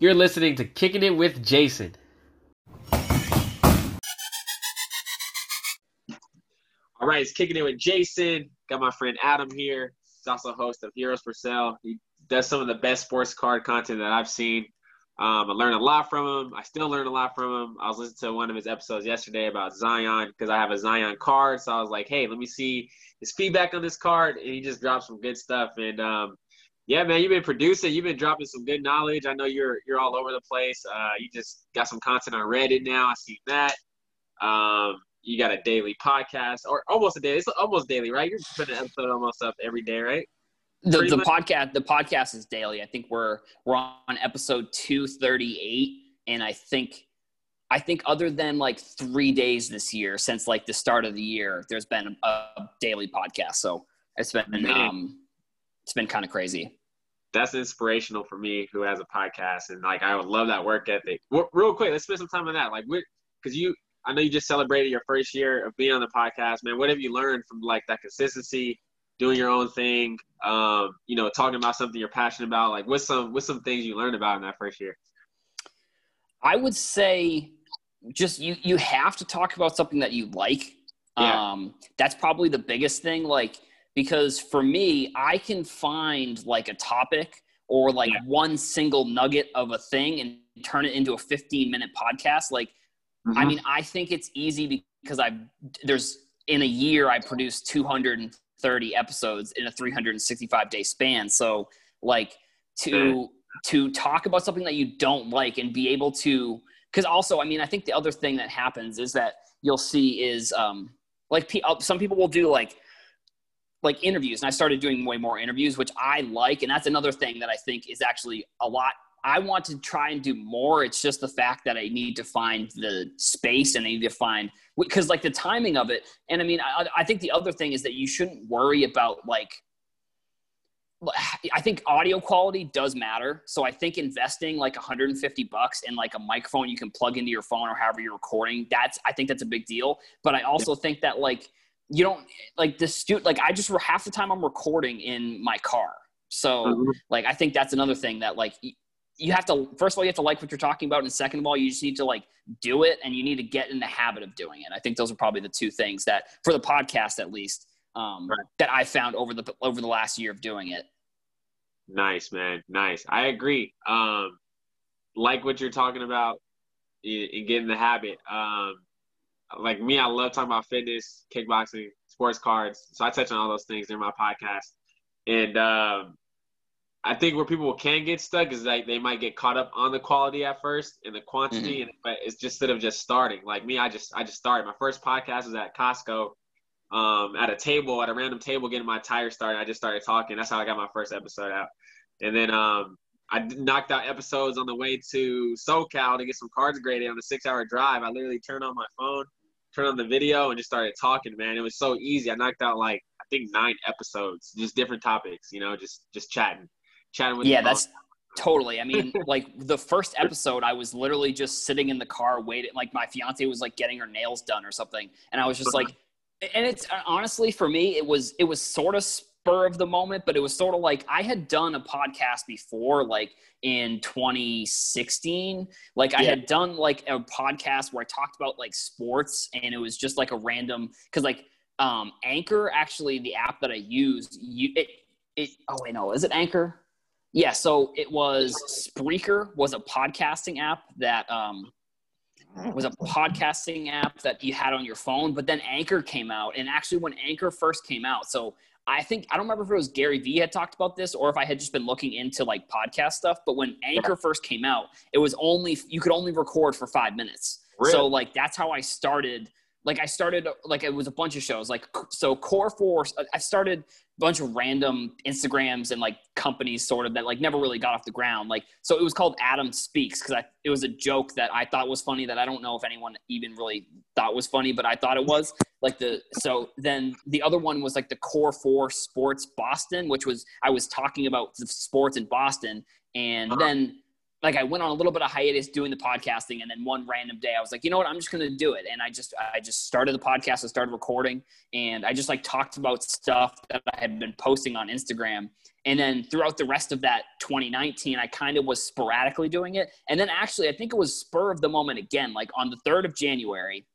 You're listening to Kicking It with Jason. All right, it's Kicking It with Jason. Got my friend Adam here. He's also host of Heroes for Sale. He does some of the best sports card content that I've seen. Um, I learned a lot from him. I still learn a lot from him. I was listening to one of his episodes yesterday about Zion because I have a Zion card. So I was like, hey, let me see his feedback on this card. And he just dropped some good stuff. And um, yeah, man, you've been producing. You've been dropping some good knowledge. I know you're you're all over the place. Uh, you just got some content on Reddit now. I see that. Um, you got a daily podcast or almost a daily. It's almost daily, right? You're putting an episode almost up every day, right? the, the podcast the podcast is daily i think we're we're on episode 238 and i think i think other than like three days this year since like the start of the year there's been a, a daily podcast so it's been um it's been kind of crazy that's inspirational for me who has a podcast and like i would love that work ethic real quick let's spend some time on that like because you i know you just celebrated your first year of being on the podcast man what have you learned from like that consistency doing your own thing, um, you know, talking about something you're passionate about? Like, what's some what's some things you learned about in that first year? I would say just you you have to talk about something that you like. Yeah. Um, that's probably the biggest thing. Like, because for me, I can find like a topic or like yeah. one single nugget of a thing and turn it into a 15 minute podcast. Like, mm-hmm. I mean, I think it's easy because I there's in a year I produced 230 episodes in a 365 day span. So like to to talk about something that you don't like and be able to because also I mean I think the other thing that happens is that you'll see is um like uh, some people will do like like interviews and I started doing way more interviews which I like and that's another thing that I think is actually a lot I want to try and do more. It's just the fact that I need to find the space and I need to find because like the timing of it. And I mean, I, I think the other thing is that you shouldn't worry about like. I think audio quality does matter. So I think investing like 150 bucks in like a microphone you can plug into your phone or however you're recording, that's I think that's a big deal. But I also think that like you don't like the stu like I just half the time I'm recording in my car. So mm-hmm. like I think that's another thing that like you have to first of all you have to like what you're talking about and second of all you just need to like do it and you need to get in the habit of doing it i think those are probably the two things that for the podcast at least um, right. that i found over the over the last year of doing it nice man nice i agree um, like what you're talking about and get in, getting the habit um, like me i love talking about fitness kickboxing sports cards so i touch on all those things in my podcast and um, I think where people can get stuck is like they might get caught up on the quality at first and the quantity, mm-hmm. and but it's just instead of just starting. Like me, I just I just started. My first podcast was at Costco, um, at a table at a random table getting my tire started. I just started talking. That's how I got my first episode out, and then um, I knocked out episodes on the way to SoCal to get some cards graded on a six-hour drive. I literally turned on my phone, turned on the video, and just started talking. Man, it was so easy. I knocked out like I think nine episodes, just different topics. You know, just just chatting chatting with yeah that's totally i mean like the first episode i was literally just sitting in the car waiting like my fiance was like getting her nails done or something and i was just like and it's honestly for me it was it was sort of spur of the moment but it was sort of like i had done a podcast before like in 2016 like yeah. i had done like a podcast where i talked about like sports and it was just like a random because like um anchor actually the app that i used you it it oh wait no is it anchor? Yeah, so it was Spreaker was a podcasting app that um, was a podcasting app that you had on your phone, but then Anchor came out, and actually when Anchor first came out, so I think I don't remember if it was Gary Vee had talked about this or if I had just been looking into like podcast stuff, but when Anchor first came out, it was only you could only record for five minutes. Really? So like that's how I started like I started like it was a bunch of shows like so Core Four. I started a bunch of random Instagrams and like companies sort of that like never really got off the ground. Like so it was called Adam Speaks because I it was a joke that I thought was funny that I don't know if anyone even really thought was funny, but I thought it was like the so then the other one was like the Core Four Sports Boston, which was I was talking about the sports in Boston, and uh-huh. then like I went on a little bit of hiatus doing the podcasting, and then one random day I was like, you know what, I'm just gonna do it, and I just I just started the podcast, I started recording, and I just like talked about stuff that I had been posting on Instagram, and then throughout the rest of that 2019, I kind of was sporadically doing it, and then actually I think it was spur of the moment again, like on the third of January.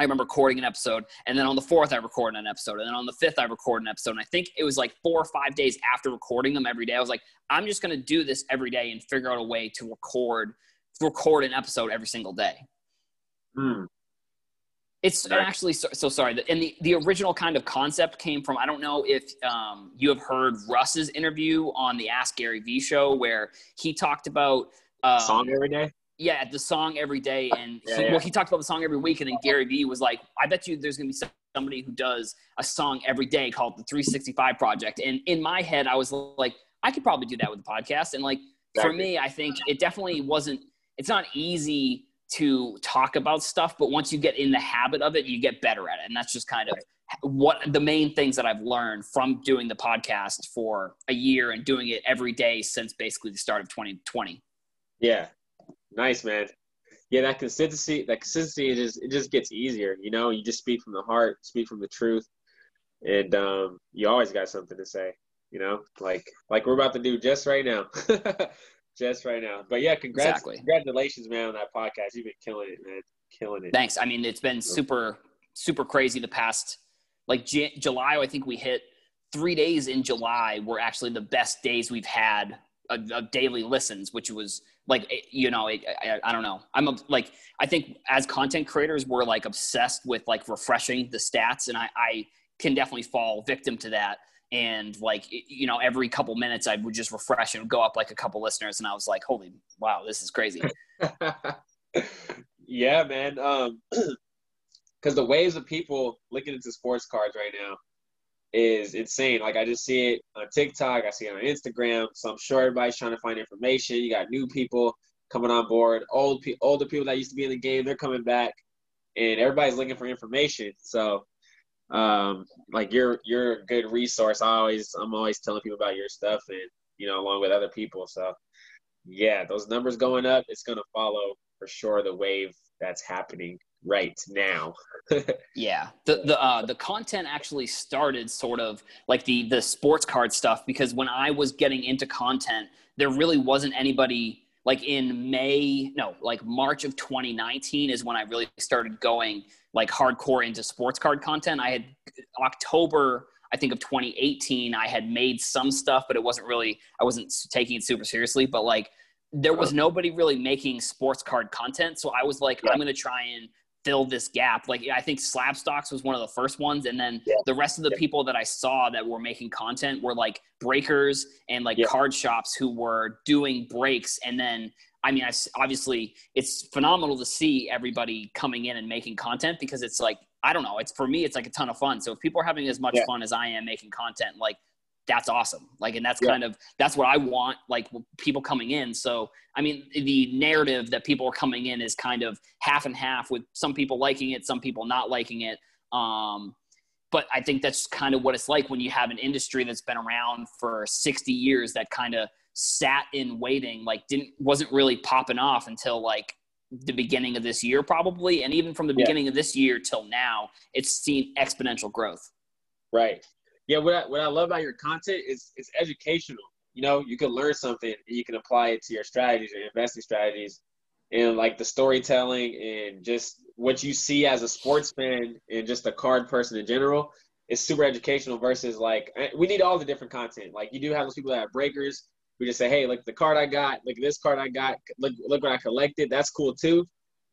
I remember recording an episode, and then on the fourth, I recorded an episode, and then on the fifth, I recorded an episode. And I think it was like four or five days after recording them every day. I was like, I'm just going to do this every day and figure out a way to record record an episode every single day. Hmm. It's actually so, so sorry. And the, the original kind of concept came from I don't know if um, you have heard Russ's interview on the Ask Gary V show where he talked about um, Song every day. Yeah, the song every day, and Yeah, he, yeah. well, he talked about the song every week, and then Gary Vee was like, "I bet you there's gonna be somebody who does a song every day called the 365 Project." And in my head, I was like, I could probably do that with the podcast. And like for me, I think it definitely wasn't. It's not easy to talk about stuff, but once you get in the habit of it, you get better at it, and that's just kind of what the main things that I've learned from doing the podcast for a year and doing it every day since basically the start of 2020. Yeah, nice man. Yeah, that consistency, that consistency, it just it just gets easier. You know, you just speak from the heart, speak from the truth, and um, you always got something to say. You know, like like we're about to do just right now, just right now. But yeah, congrats, Exactly. congratulations, man, on that podcast. You've been killing it, man, killing it. Thanks. I mean, it's been super, super crazy the past, like J- July, I think we hit three days in July were actually the best days we've had of, of daily listens, which was like, you know, it, I, I don't know. I'm a, like, I think as content creators, we're like obsessed with like refreshing the stats. And I, I can definitely fall victim to that. And like, you know, every couple minutes I would just refresh and go up like a couple listeners. And I was like, holy, wow, this is crazy. yeah, man. Um, because the waves of people looking into sports cards right now is insane. Like I just see it on TikTok, I see it on Instagram. So I'm sure everybody's trying to find information. You got new people coming on board, old pe- older people that used to be in the game, they're coming back, and everybody's looking for information. So, um, like you're you're a good resource. I always I'm always telling people about your stuff, and you know, along with other people. So, yeah, those numbers going up, it's gonna follow for sure the wave that's happening right now. Yeah, the the uh, the content actually started sort of like the the sports card stuff because when I was getting into content, there really wasn't anybody like in May, no, like March of 2019 is when I really started going like hardcore into sports card content. I had October, I think of 2018, I had made some stuff, but it wasn't really I wasn't taking it super seriously. But like there was nobody really making sports card content, so I was like. I'm gonna try and fill this gap. Like I think Slabstox was one of the first ones, and then Yeah. the rest of the Yeah. people that I saw that were making content were like breakers and like Yeah. card shops who were doing breaks. And then I mean, I obviously it's phenomenal to see everybody coming in and making content because it's like I don't know. It's for me, it's like a ton of fun. So if people are having as much fun as I am making content, like that's awesome. Like, and that's Yeah. kind of that's what I want. Like people coming in. So I mean, the narrative that people are coming in is kind of half and half, with some people liking it, some people not liking it. Um, but I think that's kind of what it's like when you have an industry that's been around for 60 years that kind of sat in waiting, like didn't wasn't really popping off until like the beginning of this year, probably, and even from the Yeah. beginning of this year till now, it's seen exponential growth. Right. Yeah, what I, what I love about your content is it's educational. You know, you can learn something and you can apply it to your strategies, your investing strategies, and like the storytelling and just what you see as a sports fan and just a card person in general is super educational versus like eh, we need all the different content. Like you do have those people that have breakers. We just say, hey, look the card I got, look this card I got, look look what I collected. That's cool too.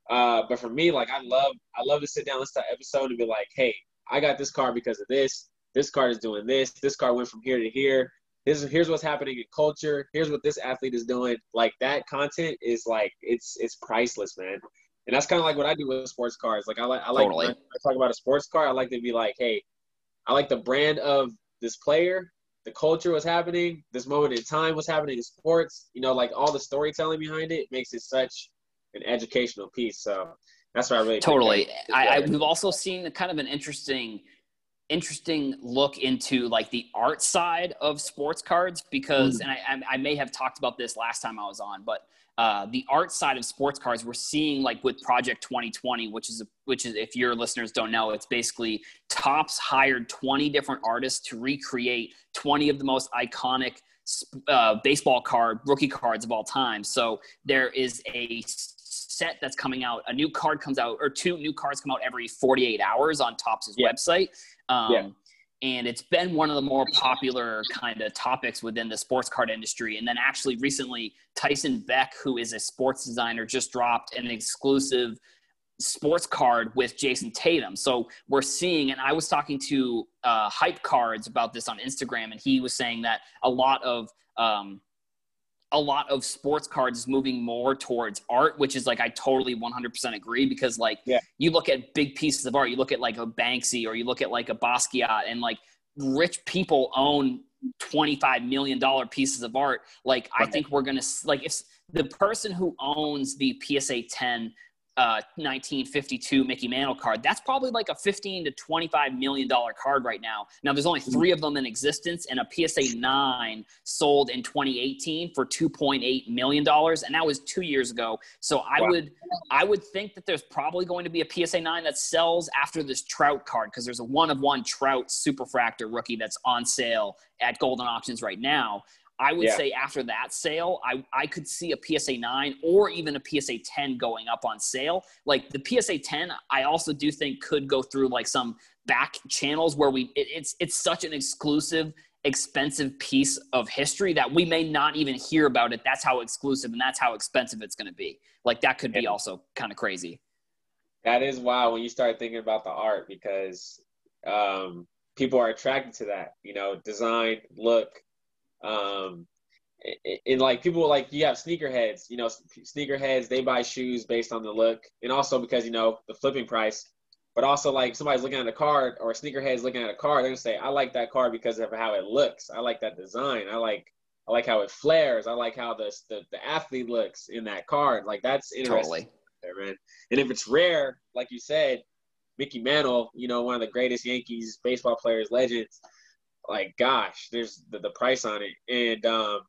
Uh, but for me, like I love I love to sit down, listen to episode, and be like, hey, I got this card because of this. This card is doing this. This card went from here to here. This here's what's happening in culture. Here's what this athlete is doing. Like that content is like it's it's priceless, man. And that's kind of like what I do with sports cards. Like I like I like Totally. when I talk about a sports card. I like to be like, hey, I like the brand of this player, the culture was happening, this moment in time was happening in sports. You know, like all the storytelling behind it makes it such an educational piece. So that's what I really Totally. I, I we've also seen kind of an interesting interesting look into like the art side of sports cards because, mm. and I, I may have talked about this last time I was on, but uh, the art side of sports cards we're seeing like with project 2020 which is which is if your listeners don't know it's basically Topps hired 20 different artists to recreate 20 of the most iconic uh, baseball card rookie cards of all time so there is a set that's coming out a new card comes out or two new cards come out every 48 hours on Topps' yeah. website um, yeah and it's been one of the more popular kind of topics within the sports card industry. And then actually recently, Tyson Beck, who is a sports designer, just dropped an exclusive sports card with Jayson Tatum. So we're seeing, and I was talking to uh, Hype Cards about this on Instagram, and he was saying that a lot of um, a lot of sports cards is moving more towards art, which is like I totally 100% agree because like yeah. you look at big pieces of art, you look at like a Banksy or you look at like a Basquiat, and like rich people own 25 million dollar pieces of art. Like I think we're gonna like if the person who owns the PSA 10 uh, 1952 Mickey Mantle card. That's probably like a 15 to 25 million dollar card right now. Now there's only three of them in existence, and a PSA 9 sold in 2018 for 2.8 million dollars, and that was two years ago. So I wow. would I would think that there's probably going to be a PSA 9 that sells after this Trout card because there's a one of one Trout Superfractor rookie that's on sale at Goldin Auctions right now. I would yeah. say after that sale, I, I could see a PSA 9 or even a PSA 10 going up on sale. Like the PSA 10, I also do think could go through like some back channels where we it, it's it's such an exclusive expensive piece of history that we may not even hear about it that's how exclusive and that's how expensive it's going to be like that could be also kind of crazy that is wild when you start thinking about the art because um, people are attracted to that you know design look um, and like people like you have sneakerheads, you know, sneakerheads they buy shoes based on the look, and also because you know the flipping price. But also like somebody's looking at a card or a sneakerhead's looking at a card, they're gonna say, "I like that card because of how it looks. I like that design. I like I like how it flares. I like how the the, the athlete looks in that card. Like that's interesting, totally. there, man. And if it's rare, like you said, Mickey Mantle, you know, one of the greatest Yankees baseball players, legends like gosh, there's the, the price on it, and um,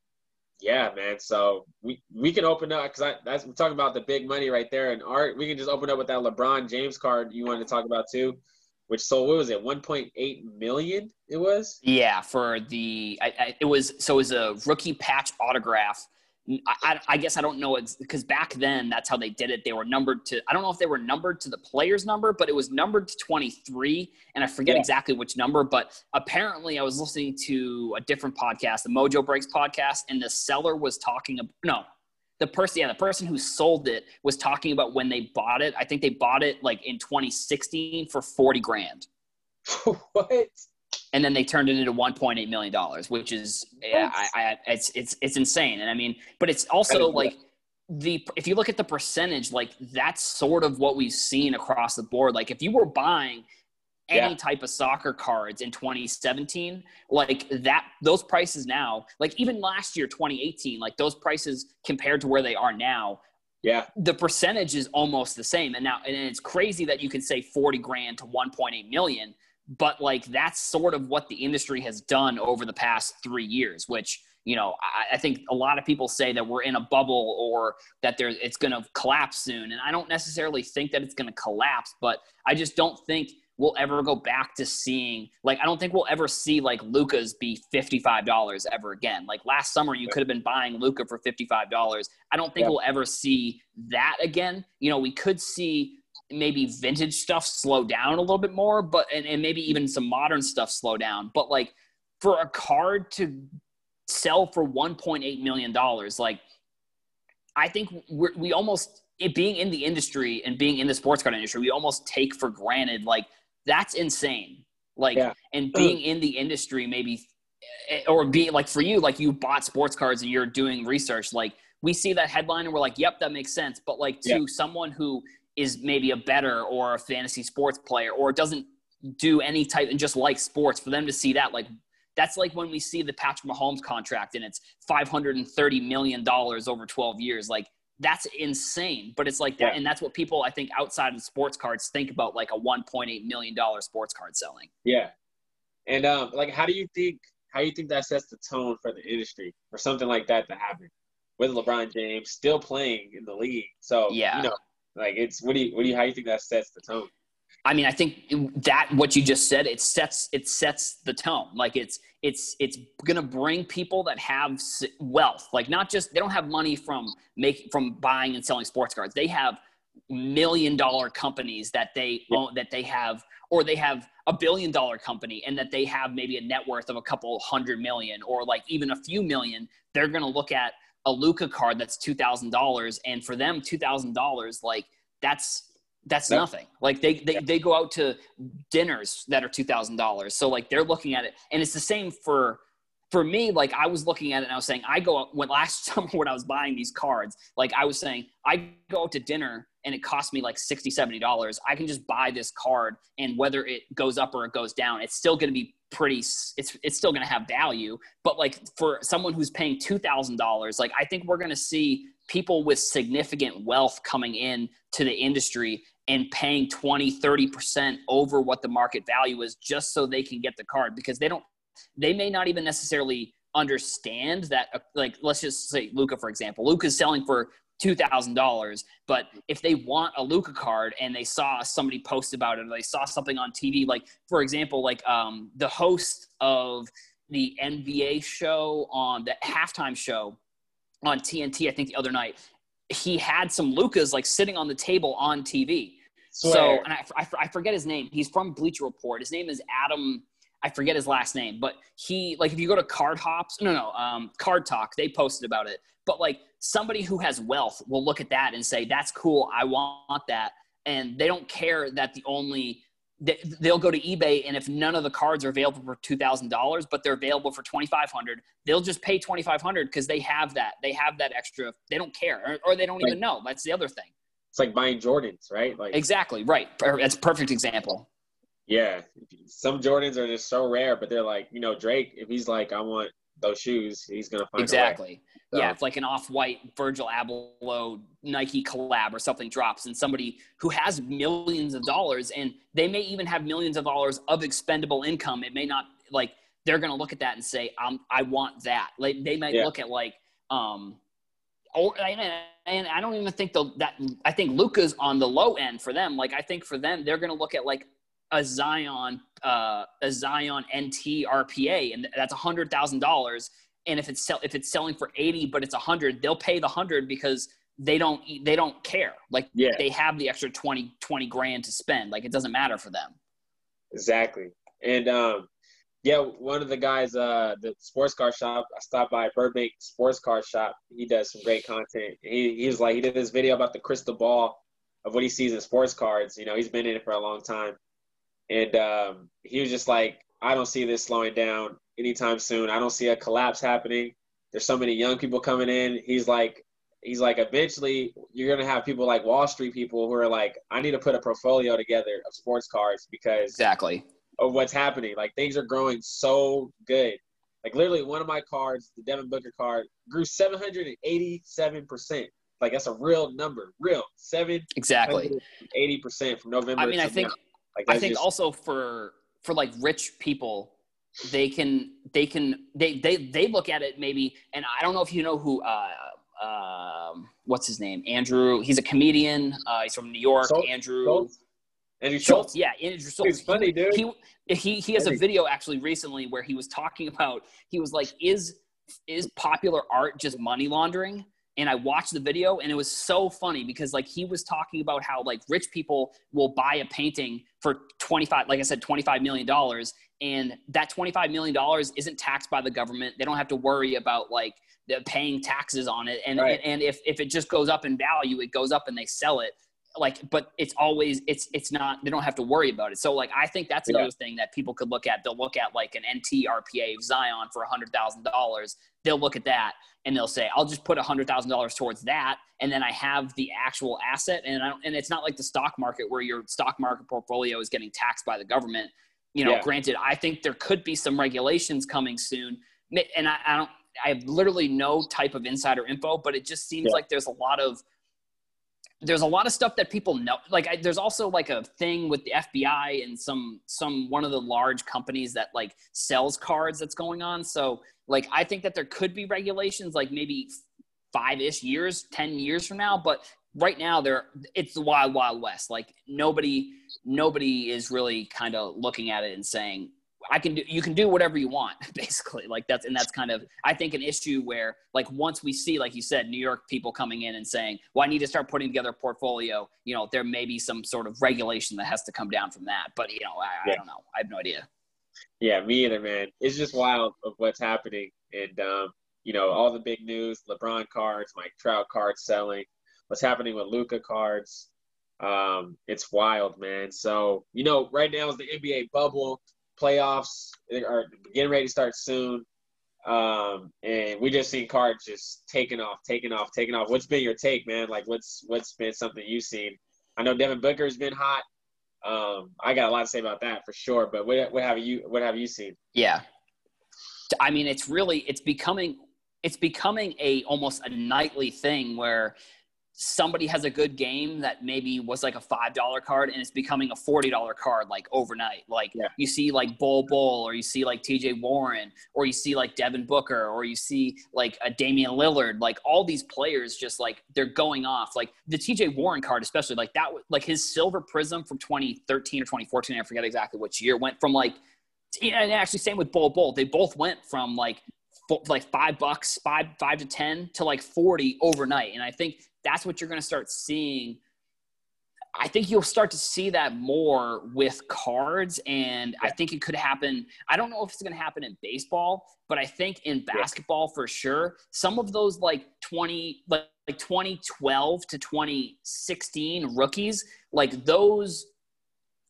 yeah, man. So we we can open up because that's we're talking about the big money right there in art. We can just open up with that LeBron James card you wanted to talk about too, which sold what was it, 1.8 million? It was. Yeah, for the I, I, it was so it was a rookie patch autograph I, I, guess I don't know because back then that's how they did it. They were numbered to I don't know if they were numbered to the player's number, but it was numbered to 23, and I forget yeah. exactly which number. But apparently, I was listening to a different podcast, the Mojo Breaks podcast, and the seller was talking about no, the person yeah the person who sold it was talking about when they bought it. I think they bought it like in 2016 for 40 grand. what? And then they turned it into 1.8 million dollars, which is yeah, I, I, it's it's it's insane. And I mean, but it's also like the if you look at the percentage, like that's sort of what we've seen across the board. Like if you were buying any yeah. type of soccer cards in 2017 like that those prices now like even last year 2018 like those prices compared to where they are now yeah the percentage is almost the same and now and it's crazy that you can say 40 grand to 1.8 million but like that's sort of what the industry has done over the past three years which you know I, I, think a lot of people say that we're in a bubble or that there it's going to collapse soon. And i don't necessarily think that it's going to collapse but i just don't think we'll ever go back to seeing like i don't think we'll ever see like Lukas be $55 ever again. Like last summer you could have been buying Luka for $55 i don't think yeah. we'll ever see that again. You know we could see maybe vintage stuff slow down a little bit more, but and, and maybe even some modern stuff slow down. But like for a card to sell for 1.8 million dollars, like I think we're, we almost it being in the industry and being in the sports card industry, we almost take for granted like that's insane. Like yeah. and being in the industry, maybe eh, or being like for you, like you bought sports cards and you're doing research, like we see that headline and we're like, yep, that makes sense. But like to yeah. someone who is maybe a better or a fantasy sports player or doesn't do any type and just like sports for them to see that like that's like when we see the Patrick Mahomes contract and it's 530 million dollars over 12 years. Like that's insane. But it's like that and that's what people I think outside of sports cards think about like a 1.8 million dollar sports card selling. Yeah. And um, like, how do you think how do you think that sets the tone for the industry for something like that to happen? With LeBron James still playing in the league? So Yeah. you know, like it's what do you what do you how do you think that sets the tone? I mean, I think that what you just said it sets it sets the tone. Like it's it's it's gonna bring people that have wealth, like not just they don't have money from make from buying and selling sports cards. They have million dollar companies that they own that they have, or they have a billion dollar company and that they have maybe a net worth of a couple hundred million or like even a few million. They're gonna look at a Luka card that's two thousand dollars, and for them, two thousand dollars like that's that's That- nothing. Like they, they they go out to dinners that are two thousand dollars. So like they're looking at it, and it's the same for for me. Like I was looking at it, and I was saying I go out when last summer when I was buying these cards. Like I was saying I go out to dinner and it costs me like 60 70 dollars. I can just buy this card, and whether it goes up or it goes down, it's still going to be pretty. It's it's still going to have value. But like for someone who's paying two thousand dollars, like I think we're going to see people with significant wealth coming in to the industry and paying 20 30% over what the market value is just so they can get the card because they don't they may not even necessarily understand that uh, like let's just say Luka for example Luka's selling for $2000 but if they want a Luka card and they saw somebody post about it or they saw something on tv like for example like um, the host of the nba show on the halftime show on tnt i think the other night he had some Lukas like sitting on the table on tv so, and I, I, I forget his name. He's from Bleacher Report. His name is Adam. I forget his last name, but he like if you go to Card Hops, no, no, um, Card Talk, they posted about it. But like somebody who has wealth will look at that and say, "That's cool. I want that," and they don't care that the only they, they'll go to eBay and if none of the cards are available for two thousand dollars, but they're available for twenty five hundred, they'll just pay twenty five hundred because they have that. They have that extra. They don't care, or, or they don't even know. That's the other thing. It's like buying Jordans, right? Like Exactly right. That's a perfect example. yeah, some Jordans are just so rare, but they're like you know Drake. If he's like I want those shoes, he's gonna find. Exactly. So- Yeah, if like an off-white Virgil Abloh Nike collab or something drops, and somebody who has millions of dollars, and they may even have millions of dollars of expendable income, it may not like they're going to look at that and say, um, "I want that." Like they might Yeah. look at like, um, or and, and I don't even think the that I think Luka's on the low end for them. Like I think for them, they're going to look at like a Zion, uh, a Zion NT RPA, and that's a hundred thousand dollars. And if it's sell, if it's selling for eighty, but it's a hundred, they'll pay the hundred because they don't they don't care. Like Yeah. they have the extra 20, 20 grand to spend. Like it doesn't matter for them. Exactly. And um, yeah, one of the guys, uh, the sports car shop, I stopped by Burbank Sports Car Shop. He does some great content. He he was like he did this video about the crystal ball of what he sees in sports cards. You know, he's been in it for a long time, and um, he was just like, I don't see this slowing down anytime soon. I don't see a collapse happening. There's so many young people coming in. He's like, he's like, eventually you're gonna have people like Wall Street people who are like, I need to put a portfolio together of sports cards because Exactly. of what's happening. Like things are growing so good. Like literally, one of my cards, the Devin Booker card, grew seven hundred and eighty-seven percent. Like that's a real number, real seven Exactly. eighty percent from November. I mean, to I think now. Like I think just, also for for like rich people, they can they can they they they look at it maybe, and I don't know if you know who. Uh, um, what's his name? Andrew. He's a comedian. Uh, he's from New York. Schulz- Andrew Schulz. Andrew Schulz. Schulz. Yeah, Andrew Schulz. He's funny, dude. He, he he has a video actually recently where he was talking about. He was like, "Is is popular art just money laundering?" And I watched the video, and it was so funny because like he was talking about how like rich people will buy a painting for twenty five, like I said, twenty five million dollars, and that twenty five million dollars isn't taxed by the government. They don't have to worry about like the paying taxes on it, and Right. and if if it just goes up in value, it goes up and they sell it like but it's always it's it's not they don't have to worry about it so like i think that's Yeah. another thing that people could look at they'll look at like an nt rpa of zion for a hundred thousand dollars they'll look at that and they'll say i'll just put a hundred thousand dollars towards that and then i have the actual asset and i don't and it's not like the stock market where your stock market portfolio is getting taxed by the government you know Yeah. granted i think there could be some regulations coming soon and i, I don't i have literally no type of insider info but it just seems Yeah. like there's a lot of there's a lot of stuff that people know. Like, I, there's also like a thing with the FBI and some some one of the large companies that like sells cards that's going on. So, like, I think that there could be regulations, like maybe five ish years, ten years from now. But right now, there it's the wild, wild west. Like nobody nobody is really kind of looking at it and saying I can do you can do whatever you want basically like that's and that's kind of I think an issue where like once we see like you said New York people coming in and saying well I need to start putting together a portfolio you know there may be some sort of regulation that has to come down from that but you know I, yeah. I don't know. I have no idea. Yeah me either man. It's just wild of what's happening and um you know all the big news LeBron cards Mike Trout cards selling what's happening with Luka cards um it's wild man. So you know right now is the NBA bubble playoffs are getting ready to start soon. Um, and we just seen cards just taking off, taking off, taking off. What's been your take, man? Like, what's what's been something you've seen? I know Devin Booker's been hot. Um, I got a lot to say about that for sure. But what what have you what have you seen? Yeah, I mean, it's really it's becoming it's becoming a almost a nightly thing where somebody has a good game that maybe was like a five dollar card and it's becoming a forty dollar card like overnight. Like yeah. you see like Bol Bol or you see like TJ Warren or you see like Devin Booker or you see like a Damian Lillard. Like all these players just like they're going off. Like the TJ Warren card especially like that like his silver prism from 2013 or 2014 I forget exactly which year went from like and actually same with Bol Bol. They both went from like like five bucks, five five to ten to like forty overnight. And I think that's what you're going to start seeing. I think you'll start to see that more with cards, and I think it could happen. I don't know if it's going to happen in baseball, but I think in basketball for sure. Some of those like twenty, like, like 2012 to 2016 rookies, like those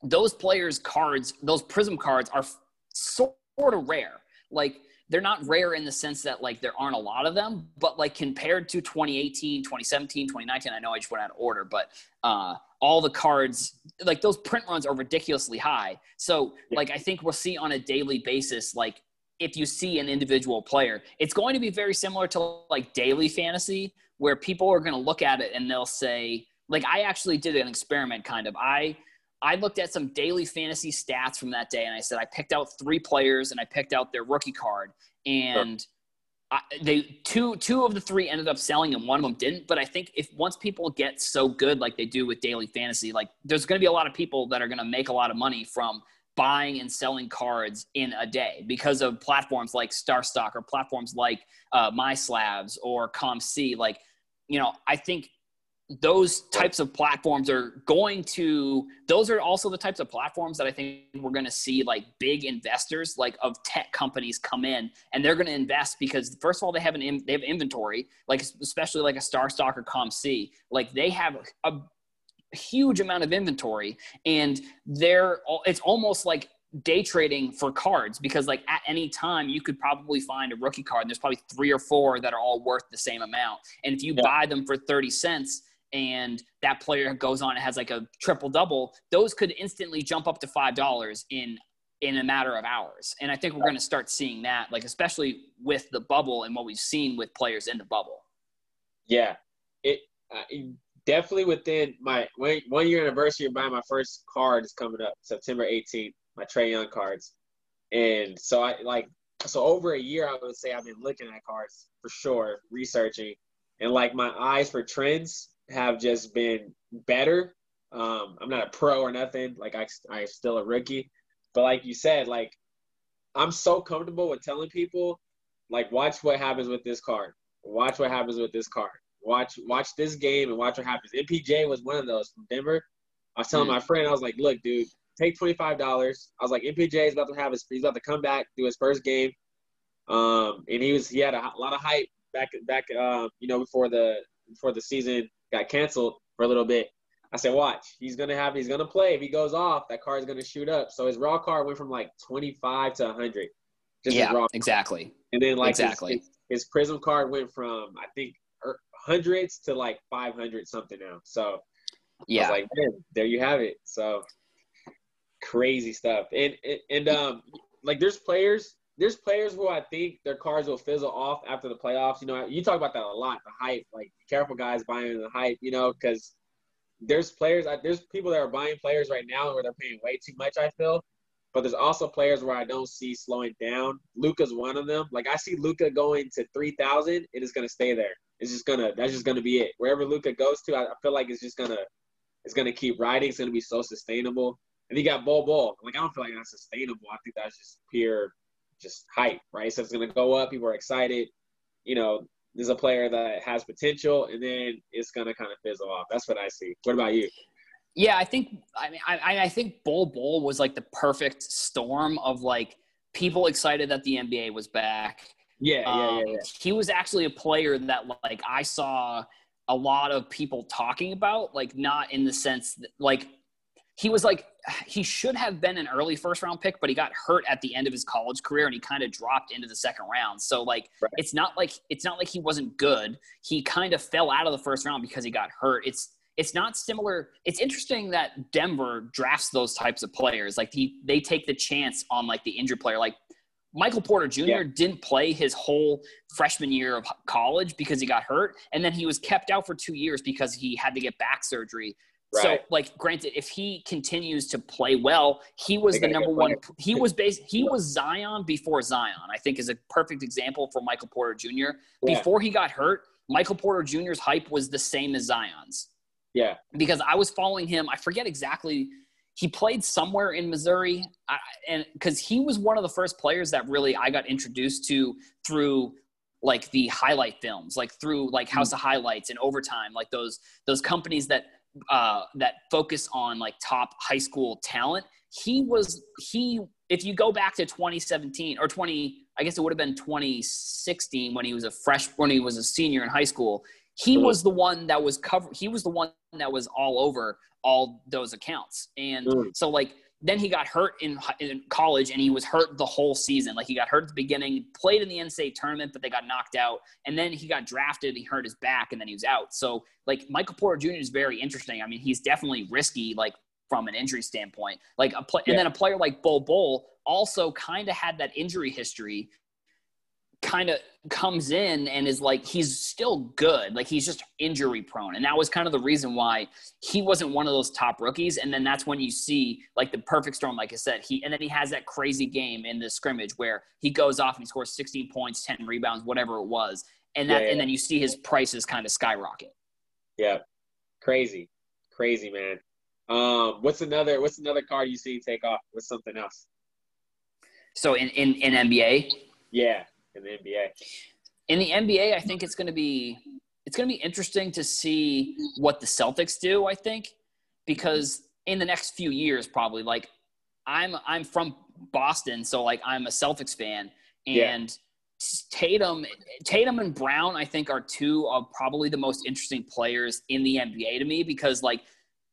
those players' cards, those Prism cards are sort of rare. Like they're not rare in the sense that like there aren't a lot of them, but like compared to 2018, 2017, 2019, I know I just went out of order, but uh, all the cards, like those print runs are ridiculously high. So like I think we'll see on a daily basis, like if you see an individual player, it's going to be very similar to like daily fantasy, where people are going to look at it and they'll say, like I actually did an experiment kind of. I I looked at some daily fantasy stats from that day and I said I picked out three players and I picked out their rookie card and sure. I, they two two of the three ended up selling and one of them didn't. But I think if once people get so good like they do with daily fantasy, like there's going to be a lot of people that are going to make a lot of money from buying and selling cards in a day because of platforms like StarStock or platforms like uh, MySlabs or COMC. Like, you know, I think those types of platforms are going to those are also the types of platforms that i think we're going to see like big investors like of tech companies come in and they're going to invest because first of all they have an they have inventory like especially like a StarStock or comc like they have a huge amount of inventory and they're it's almost like day trading for cards because like at any time you could probably find a rookie card and there's probably three or four that are all worth the same amount. And if you yeah. buy them for 30 cents and that player goes on and has like a triple double, those could instantly jump up to five dollars in in a matter of hours. And I think we're going to start seeing that, like especially with the bubble and what we've seen with players in the bubble. Yeah, it uh, definitely within my one, one year anniversary of buying my first card is coming up September 18th. My Trae Young cards, and so I like so over a year I would say I've been looking at cards for sure, researching, and like my eyes for trends have just been better. Um, I'm not a pro or nothing. Like I, I'm still a rookie, but like you said, like I'm so comfortable with telling people, like, watch what happens with this card. Watch what happens with this card. Watch, watch this game and watch what happens. MPJ was one of those from Denver. I was telling mm-hmm. my friend, I was like, look, dude, take twenty five dollars. I was like, MPJ is about to have his, he's about to come back, do his first game. Um, and he was, he had a, a lot of hype back, back, uh, you know, before the before the season got canceled for a little bit. I said, watch, he's gonna have, he's gonna play. If he goes off, that car is gonna shoot up. So his raw card went from like 25 to 100. yeah, exactly. And then like exactly, his, his, Prism card went from I think er, hundreds to like 500 something now. So yeah, like, there you have it. So crazy stuff. And and, and um, like there's players there's players who I think their cards will fizzle off after the playoffs. You know, you talk about that a lot, the hype. Like, careful guys buying the hype, you know, because there's players. There's people that are buying players right now where they're paying way too much. I feel, but there's also players where I don't see slowing down. Luka's one of them. Like I see Luka going to three thousand, it is gonna stay there. It's just gonna. That's just gonna be it. Wherever Luka goes to, I, feel like it's just gonna. It's gonna keep riding. It's gonna be so sustainable. And he got Bol Bol. Like I don't feel like that's sustainable. I think that's just pure, just hype, right? So it's gonna go up. People are excited. You know, there's a player that has potential, and then it's gonna kind of fizzle off. That's what I see. What about you? Yeah, I think. I mean, I, I think Bol Bol was like the perfect storm of like people excited that the NBA was back. Yeah, yeah, yeah, yeah. Um, he was actually a player that like I saw a lot of people talking about, like not in the sense that like he was like he should have been an early first round pick, but he got hurt at the end of his college career and he kind of dropped into the second round. So like right. it's not like it's not like he wasn't good. He kind of fell out of the first round because he got hurt. It's it's not similar. It's interesting that Denver drafts those types of players. Like he they take the chance on like the injured player. Like Michael Porter Jr. Yeah. didn't play his whole freshman year of college because he got hurt, and then he was kept out for two years because he had to get back surgery. Right. So, like, granted, if he continues to play well, he was the number one. He was based. He was Zion before Zion. I think is a perfect example for Michael Porter Jr. Yeah. Before he got hurt, Michael Porter Jr.'s hype was the same as Zion's. Yeah. Because I was following him. I forget exactly. He played somewhere in Missouri, I, and because he was one of the first players that really I got introduced to through like the highlight films, like through like House of Highlights and Overtime, like those those companies that uh, that focus on like top high school talent. He was he. If you go back to 2017 or 20, I guess it would have been 2016 when he was a fresh when he was a senior in high school. He mm-hmm. was the one that was cover. He was the one that was all over all those accounts, and mm. so like then he got hurt in, in college and he was hurt the whole season. Like he got hurt at the beginning, played in the NCAA tournament, but they got knocked out. And then he got drafted, he hurt his back, and then he was out. So like Michael Porter Jr. is very interesting. I mean, he's definitely risky, like from an injury standpoint. Like a play, yeah. and then a player like Bol Bol also kind of had that injury history kind of comes in and is like he's still good. Like he's just injury prone. And that was kind of the reason why he wasn't one of those top rookies. And then that's when you see like the perfect storm like i said he and then he has that crazy game in the scrimmage where he goes off and he scores 16 points 10 rebounds whatever it was. And that yeah, yeah. and then you see his prices kind of skyrocket. Yeah. Crazy. Crazy man. Um what's another what's another card you see take off what's something else? So in in, in nba yeah in the NBA? In the NBA, I think it's going to be it's going to be interesting to see what the Celtics do. I think because in the next few years, probably like I'm I'm from Boston, so like I'm a Celtics fan, and yeah. Tatum Tatum and Brown I think are two of probably the most interesting players in the NBA to me because like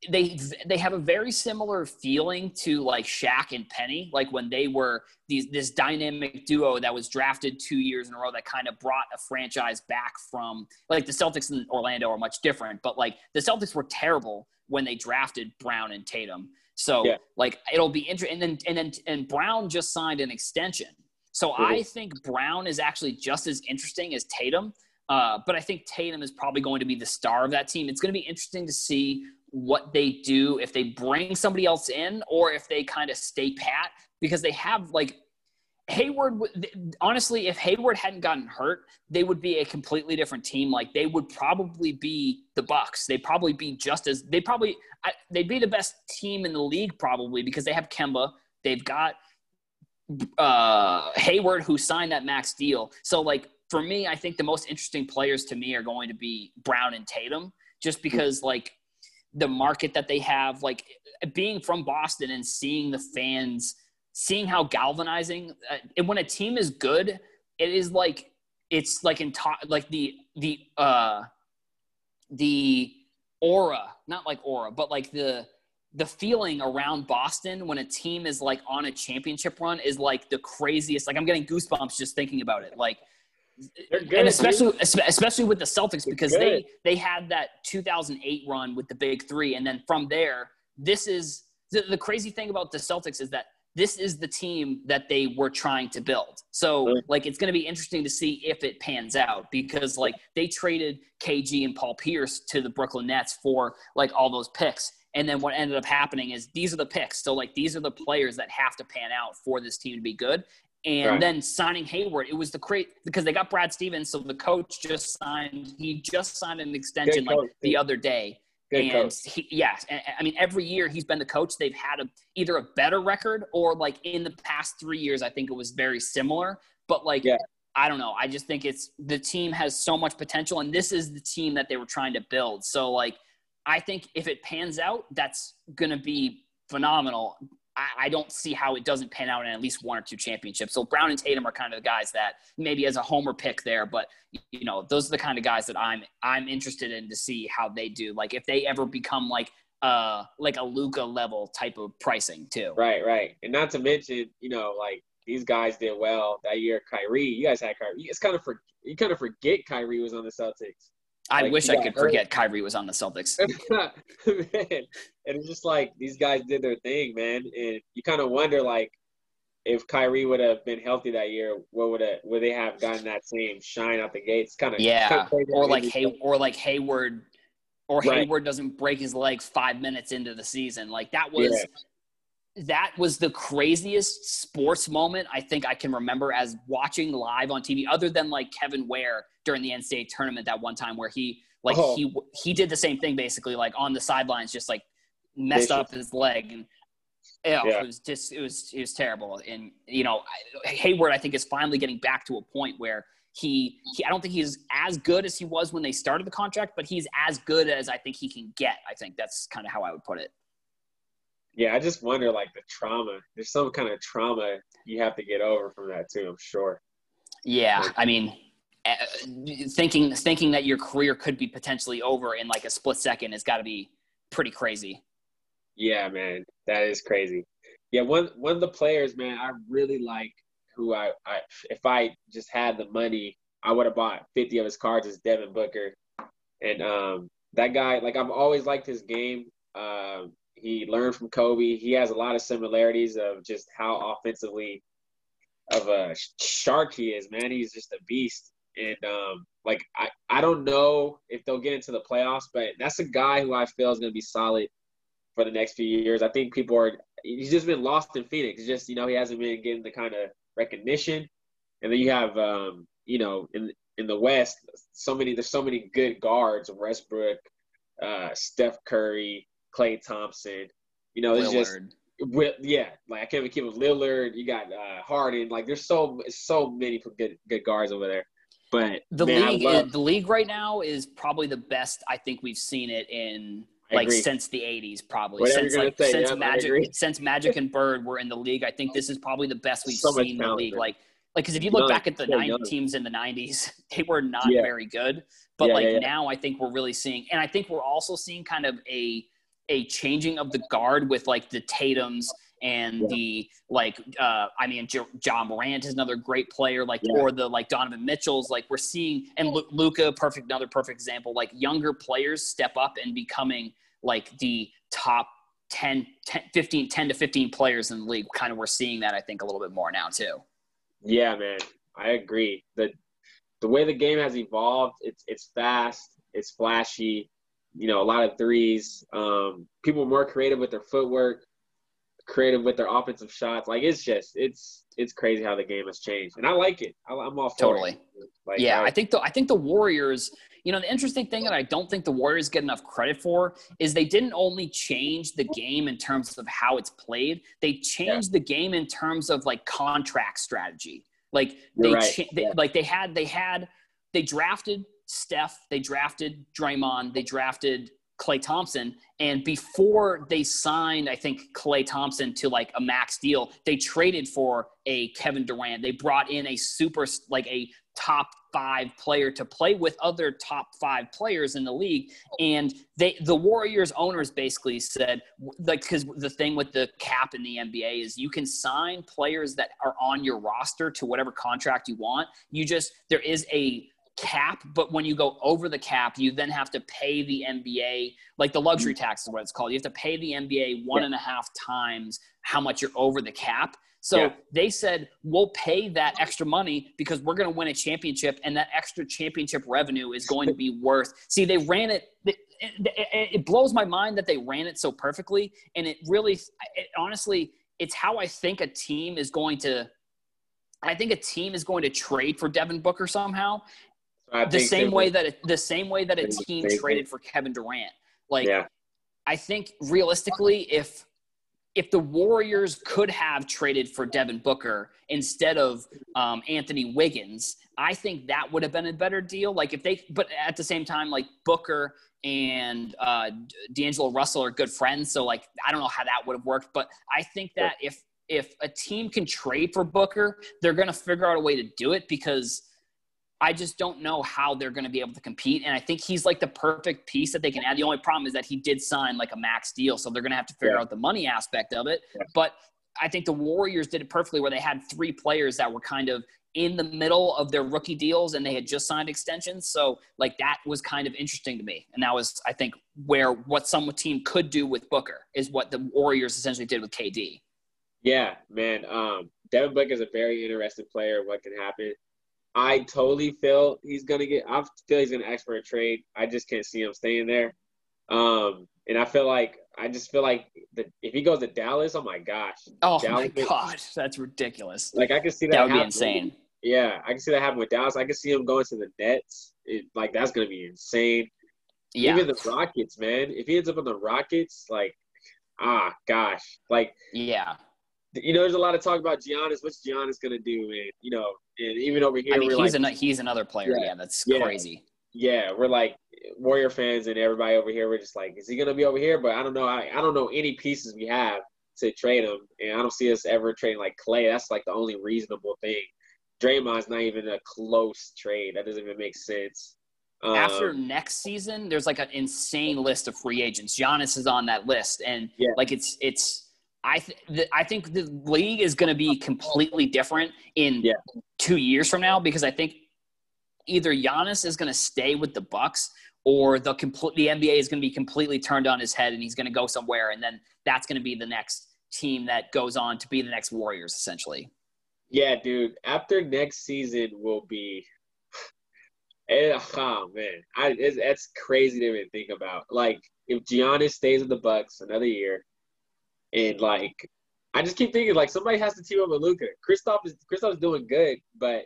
they they have a very similar feeling to like Shaq and Penny, like when they were these this dynamic duo that was drafted two years in a row that kind of brought a franchise back from like the Celtics and Orlando are much different, but like the Celtics were terrible when they drafted Brown and Tatum. So yeah. like it'll be interesting. And then and then and Brown just signed an extension. So mm-hmm. I think Brown is actually just as interesting as Tatum. Uh, but I think Tatum is probably going to be the star of that team. It's going to be interesting to see what they do if they bring somebody else in or if they kind of stay pat because they have like Hayward, honestly, if Hayward hadn't gotten hurt, they would be a completely different team. Like they would probably be the Bucks. They'd probably be just as they probably they'd be the best team in the league probably because they have Kemba. They've got uh, Hayward who signed that max deal. So like for me, I think the most interesting players to me are going to be Brown and Tatum, just because like the market that they have, like being from Boston and seeing the fans, seeing how galvanizing. Uh, and when a team is good, it is like it's like in to- like the the uh the aura, not like aura, but like the the feeling around Boston when a team is like on a championship run is like the craziest. Like I'm getting goosebumps just thinking about it. Like and especially especially with the Celtics because they they had that 2008 run with the big three, and then from there, this is the, the crazy thing about the Celtics is that this is the team that they were trying to build. So like it's going to be interesting to see if it pans out because like they traded KG and Paul Pierce to the Brooklyn Nets for like all those picks. And then what ended up happening is these are the picks. So like these are the players that have to pan out for this team to be good. And right. then signing Hayward, it was the great because they got Brad Stevens. So the coach just signed. He just signed an extension like the other day. Good and he, yes, I mean every year he's been the coach. They've had a, either a better record or like in the past three years, I think it was very similar. But like yeah. I don't know. I just think it's the team has so much potential, and this is the team that they were trying to build. So like I think if it pans out, that's gonna be phenomenal. I, I don't see how it doesn't pan out in at least one or two championships. So Brown and Tatum are kind of the guys that maybe as a homer pick there, but you know, those are the kind of guys that I'm I'm interested in to see how they do. Like if they ever become like uh like a Luka level type of pricing too. Right, right. And not to mention, you know, like these guys did well that year. Kyrie, you guys had Kyrie. It's kind of for you kind of forget Kyrie was on the Celtics. I like, wish I could forget Kyrie was on the Celtics. man, and it's just like these guys did their thing, man. And you kind of wonder, like, if Kyrie would have been healthy that year, what would it would they have gotten that same shine out the gates? Kind of yeah, or like Hay, or like Hayward, or right. Hayward doesn't break his leg five minutes into the season. Like that was. Yeah. That was the craziest sports moment I think I can remember as watching live on TV, other than like Kevin Ware during the NCAA tournament that one time where he like oh. he he did the same thing basically like on the sidelines just like messed up his leg and yeah, it was just it was it was terrible. And you know Hayward I think is finally getting back to a point where he, he I don't think he's as good as he was when they started the contract but he's as good as I think he can get I think. That's kind of how I would put it yeah I just wonder like the trauma there's some kind of trauma you have to get over from that too I'm sure yeah I mean uh, thinking thinking that your career could be potentially over in like a split second has got to be pretty crazy. Yeah, man, that is crazy. Yeah, one one of the players, man, I really like who I, I if I just had the money, I would have bought 50 of his cards is Devin Booker. And um that guy, like I've always liked his game. Um he learned from Kobe. He has a lot of similarities of just how offensively of a shark he is, man. He's just a beast. And um, like I, I don't know if they'll get into the playoffs, but that's a guy who I feel is going to be solid for the next few years. I think people are he's just been lost in Phoenix. Just you know he hasn't been getting the kind of recognition. And then you have um, you know in in the West so many there's so many good guards Westbrook, uh, Steph Curry, Klay Thompson. You know it's just with, yeah, like I can't even keep with Lillard. You got uh, Harden. Like there's so so many good good guards over there. But the man, league, love... the league right now is probably the best I think we've seen it in like since the 80s probably Whatever since like say, since yeah, magic since magic and bird were in the league i think this is probably the best we've so seen in the league like like because if you look back at the 90 teams in the 90s they were not yeah. very good but yeah, like now i think we're really seeing and i think we're also seeing kind of a a changing of the guard with like the tatums and yeah. the like uh i mean J- Ja Morant is another great player like yeah. or the like donovan mitchell's like we're seeing and L- luka perfect another perfect example like younger players step up and becoming like the top 10, 10 15 10 to 15 players in the league kind of we're seeing that i think a little bit more now too yeah man i agree the the way the game has evolved it's it's fast it's flashy you know a lot of threes um people more creative with their footwork creative with their offensive shots. Like it's just it's it's crazy how the game has changed, and I like it. I, am all totally. Like, yeah, I, I think the I think the Warriors. You know, the interesting thing that I don't think the Warriors get enough credit for is they didn't only change the game in terms of how it's played. They changed yeah. the game in terms of like contract strategy. Like they, right. cha- they yeah. like they had they had they drafted Steph, they drafted Draymond, they drafted Klay Thompson. And before they signed, I think Klay Thompson to like a max deal, they traded for a Kevin Durant. They brought in a super, like a top five player to play with other top five players in the league. And they, the Warriors owners basically said, like, because the thing with the cap in the NBA is you can sign players that are on your roster to whatever contract you want. You just, there is a, cap, but when you go over the cap, you then have to pay the NBA, like the luxury Mm. tax is what it's called. You have to pay the NBA one Yeah. and a half times how much you're over the cap. So Yeah. they said, we'll pay that extra money because we're going to win a championship, and that extra championship revenue is going to be worth. See, they ran it. It, it, it blows my mind that they ran it so perfectly, and it really, it, honestly, it's how I think a team is going to. I think a team is going to trade for Devin Booker somehow, So the same way that it, the same way that a team traded for Kevin Durant. Like yeah, I think realistically, if if the Warriors could have traded for Devin Booker instead of um, Anthony Wiggins, I think that would have been a better deal. Like if they, but at the same time, like Booker and uh, D'Angelo Russell are good friends, so like I don't know how that would have worked. But I think that if if a team can trade for Booker, they're going to figure out a way to do it because I just don't know how they're going to be able to compete. And I think he's like the perfect piece that they can add. The only problem is that he did sign like a max deal, so they're going to have to figure Yeah. out the money aspect of it. Yeah. But I think the Warriors did it perfectly where they had three players that were kind of in the middle of their rookie deals and they had just signed extensions. So like that was kind of interesting to me. And that was I think where what some team could do with Booker is what the Warriors essentially did with KD. yeah, man. Um, Devin Booker is a very interesting player. What can happen? I totally feel he's gonna get. I feel he's gonna ask for a trade. I just can't see him staying there. Um, and I feel like I just feel like the, if he goes to Dallas, oh my gosh, Oh Dallas my god, that's ridiculous. like I can see that. That would be insane. Yeah, I can see that happen with Dallas. I can see him going to the Nets. It, like that's gonna be insane. Yeah. Even the Rockets, man. If he ends up on the Rockets, like, ah, gosh, like yeah. You know, there's a lot of talk about Giannis. What's Giannis gonna do? And you know, and even over here, I mean, he's like, an, he's another player. Yeah. Yeah, that's Yeah. crazy. yeah, we're like Warrior fans, and everybody over here, we're just like, is he gonna be over here? But I don't know. I, I don't know any pieces we have to trade him, and I don't see us ever trading like Klay. That's like the only reasonable thing. Draymond's not even a close trade. That doesn't even make sense. Um, After next season, there's like an insane list of free agents. Giannis is on that list, and Yeah. like it's it's. I th- the, I think the league is going to be completely different in Yeah. two years from now because I think either Giannis is going to stay with the Bucks or the complete the NBA is going to be completely turned on his head and he's going to go somewhere and then that's going to be the next team that goes on to be the next Warriors essentially. Yeah, dude. After next season will be, Eh, oh man, I it's, that's crazy to even think about. Like if Giannis stays with the Bucks another year, and like I just keep thinking like somebody has to team up with Luka. Kristaps is Kristaps doing good, but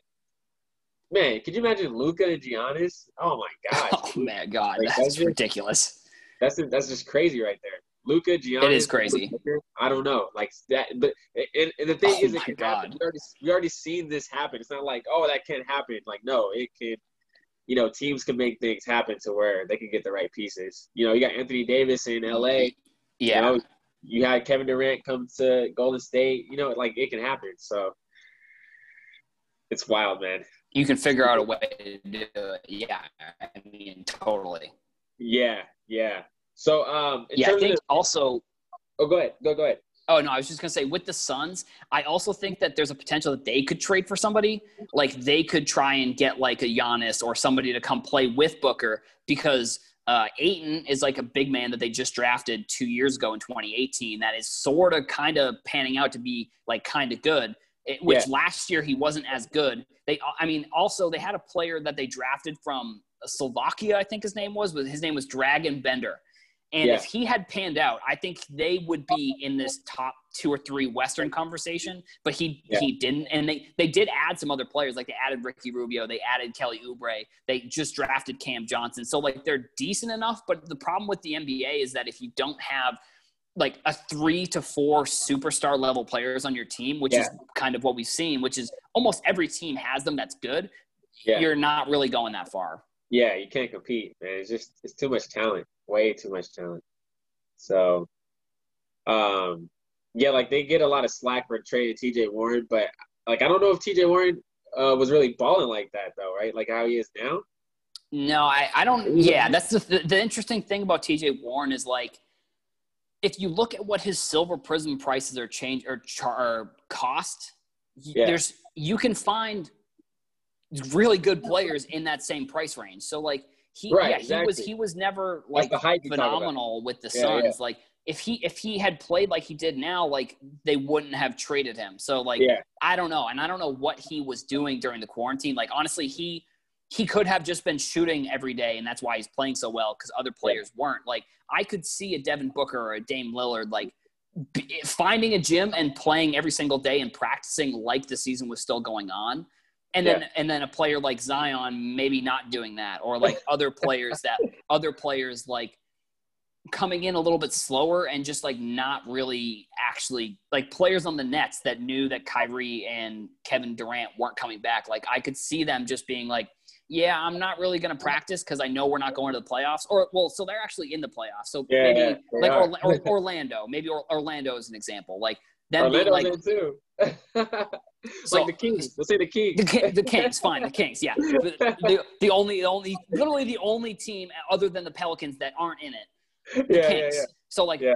man, could you imagine Luka and Giannis? Oh my gosh, Oh man, God, Like, that's that's just- ridiculous. that's that's just crazy right there. Luka, Giannis. is crazy. I don't know, like that. But and, and the thing Oh is, it can God. happen. We already, we already seen this happen. It's not like oh that can't happen. Like no, it can. You know, teams can make things happen to where they can get the right pieces. You know, you got Anthony Davis in LA. Yeah. You know, you had Kevin Durant come to Golden State. You know, like it can happen. So it's wild, man. you can figure out a way to do it. Yeah, I mean, totally. Yeah, yeah. So um, Yeah, I think also. oh, go ahead, go go ahead. Oh no, I was just gonna say with the Suns, I also think that there's a potential that they could trade for somebody. Like they could try and get like a Giannis or somebody to come play with Booker because uh, Ayton is like a big man that they just drafted two years ago in 2018. That is sort of kind of panning out to be like kind of good. It, which Yeah. last year he wasn't as good. They, uh, I mean, also they had a player that they drafted from uh, Slovakia, I think his name was, but his name was Dragan Bender. And Yeah. if he had panned out, I think they would be in this top two or three Western conversation. But he Yeah. he didn't, and they they did add some other players, like they added Ricky Rubio, they added Kelly Oubre, they just drafted Cam Johnson. So like they're decent enough. But the problem with the NBA is that if you don't have like a three to four superstar level players on your team, which is kind of what we've seen, which is almost every team has them. That's good. Yeah. You're not really going that far. Yeah, you can't compete, man. It's just it's too much talent, way too much talent. So, um, yeah, like they get a lot of slack for trading T.J. Warren, but like I don't know if T.J. Warren uh, was really balling like that though, right? Like how he is now. No, I, I don't. Yeah, that's the, the the interesting thing about T.J. Warren is like, if you look at what his silver prism prices are change or char or cost, Yeah. there's you can find really good players in that same price range. So like he Right, yeah, he was he was never like the hype you talk about. phenomenal with the Yeah, Suns. yeah. Like if he if he had played like he did now, like they wouldn't have traded him. So like Yeah. I don't know, and I don't know what he was doing during the quarantine. Like honestly, he he could have just been shooting every day, and that's why he's playing so well because other players weren't. Like I could see a Devin Booker or a Dame Lillard like b- finding a gym and playing every single day and practicing like the season was still going on. And then and then a player like Zion maybe not doing that or like other players that other players like coming in a little bit slower and just like not really actually like players on the Nets that knew that Kyrie and Kevin Durant weren't coming back. Like I could see them just being like, yeah, I'm not really going to practice because I know we're not going to the playoffs. Or well, so they're actually in the playoffs. So Yeah, maybe yeah, like. Orla- or, Orlando, maybe or, Orlando is an example. Like them Orlando's like in too. So- like the Kings. Let's say the Kings. the, the Kings, fine, the Kings, yeah. The, the, the only, the only, literally the only team uh, other than the Pelicans that aren't in it. Yeah, yeah, Kings. yeah. So like, Yeah.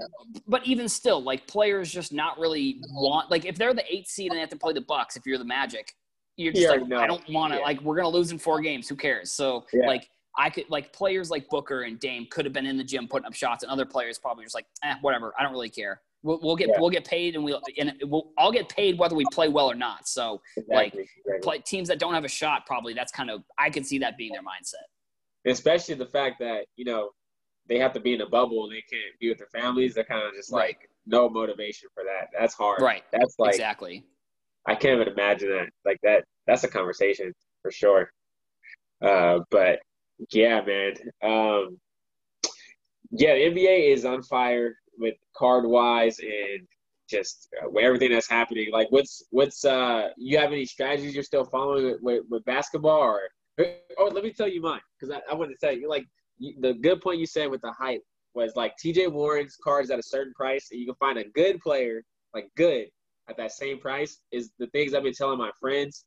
but even still, like players just not really want like if they're the eighth seed and they have to play the Bucks, if you're the Magic, you're just like no. I don't want to like we're gonna lose in four games. Who cares? So like I could like players like Booker and Dame could have been in the gym putting up shots, and other players probably just like eh, whatever. I don't really care. We'll, we'll get Yeah. we'll get paid and we'll and we'll I'll get paid whether we play well or not. So like, Exactly, exactly. play teams that don't have a shot probably that's kind of I could see that being their mindset. especially the fact that you know they have to be in a bubble and they can't be with their families. They're kind of just Right. like no motivation for that. That's hard. Right. That's like exactly. I can't even imagine that. Like that. That's a conversation for sure. Uh, but yeah, man. Um, yeah, the NBA is on fire with card wise and just uh, everything that's happening. Like, what's what's uh? You have any strategies you're still following with, with, with basketball or? Oh, let me tell you mine because I, I want to tell you like the good point you said with the hype was like T.J. Warren's cards at a certain price and you can find a good player like good at that same price is the things I've been telling my friends.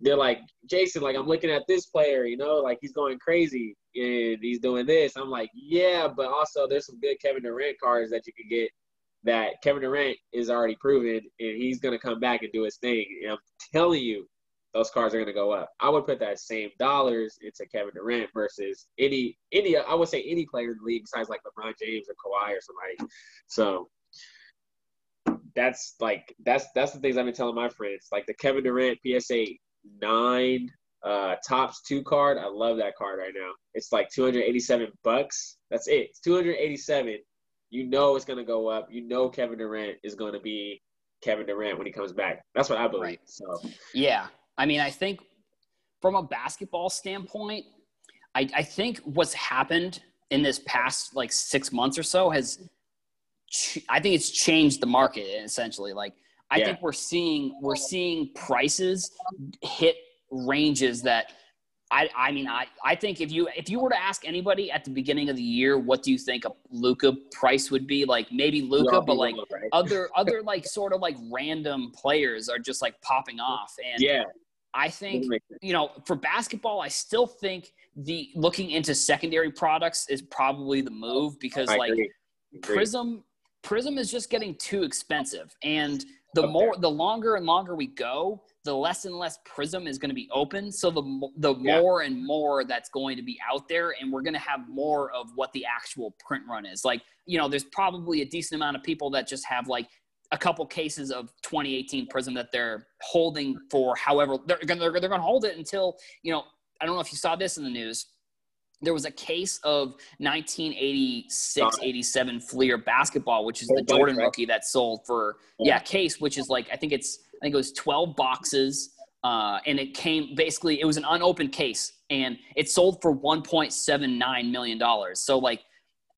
They're like, Jason, like I'm looking at this player, you know, like he's going crazy and he's doing this. I'm like, yeah, but also there's some good Kevin Durant cards that you can get that Kevin Durant is already proven and he's gonna come back and do his thing. And I'm telling you, those cards are gonna go up. I would put that same dollars into Kevin Durant versus any any I would say any player in the league besides like LeBron James or Kawhi or somebody. So that's like that's that's the things I've been telling my friends. Like the Kevin Durant PSA nine uh Topps two card. I love that card right now. It's like 287 bucks. That's it. It's 287. You know it's gonna go up. You know Kevin Durant is gonna be Kevin Durant when he comes back. That's what I believe. Right. So Yeah. I mean, I think from a basketball standpoint, I, I think what's happened in this past like six months or so has, ch- I think it's changed the market essentially. Like, I Yeah. think we're seeing we're seeing prices hit ranges that I I mean I I think if you if you were to ask anybody at the beginning of the year what do you think a Luka price would be like maybe Luka but like right? other other like sort of like random players are just like popping off and yeah, I think you know for basketball I still think the looking into secondary products is probably the move because I like agree. Agree. Prism Prism is just getting too expensive and the Okay. more the longer and longer we go the less and less Prism is going to be open so the the Yeah. more and more that's going to be out there and we're going to have more of what the actual print run is like you know there's probably a decent amount of people that just have like a couple cases of 2018 Prism that they're holding for however they're going they're, they're going to hold it until you know I don't know if you saw this in the news there was a case of 1986 87 Fleer basketball, which is the Oh, Jordan rookie that sold for, yeah, case, which is like, I think it's, I think it was 12 boxes. Uh, and it came basically, it was an unopened case and it sold for $1.79 million. So, like,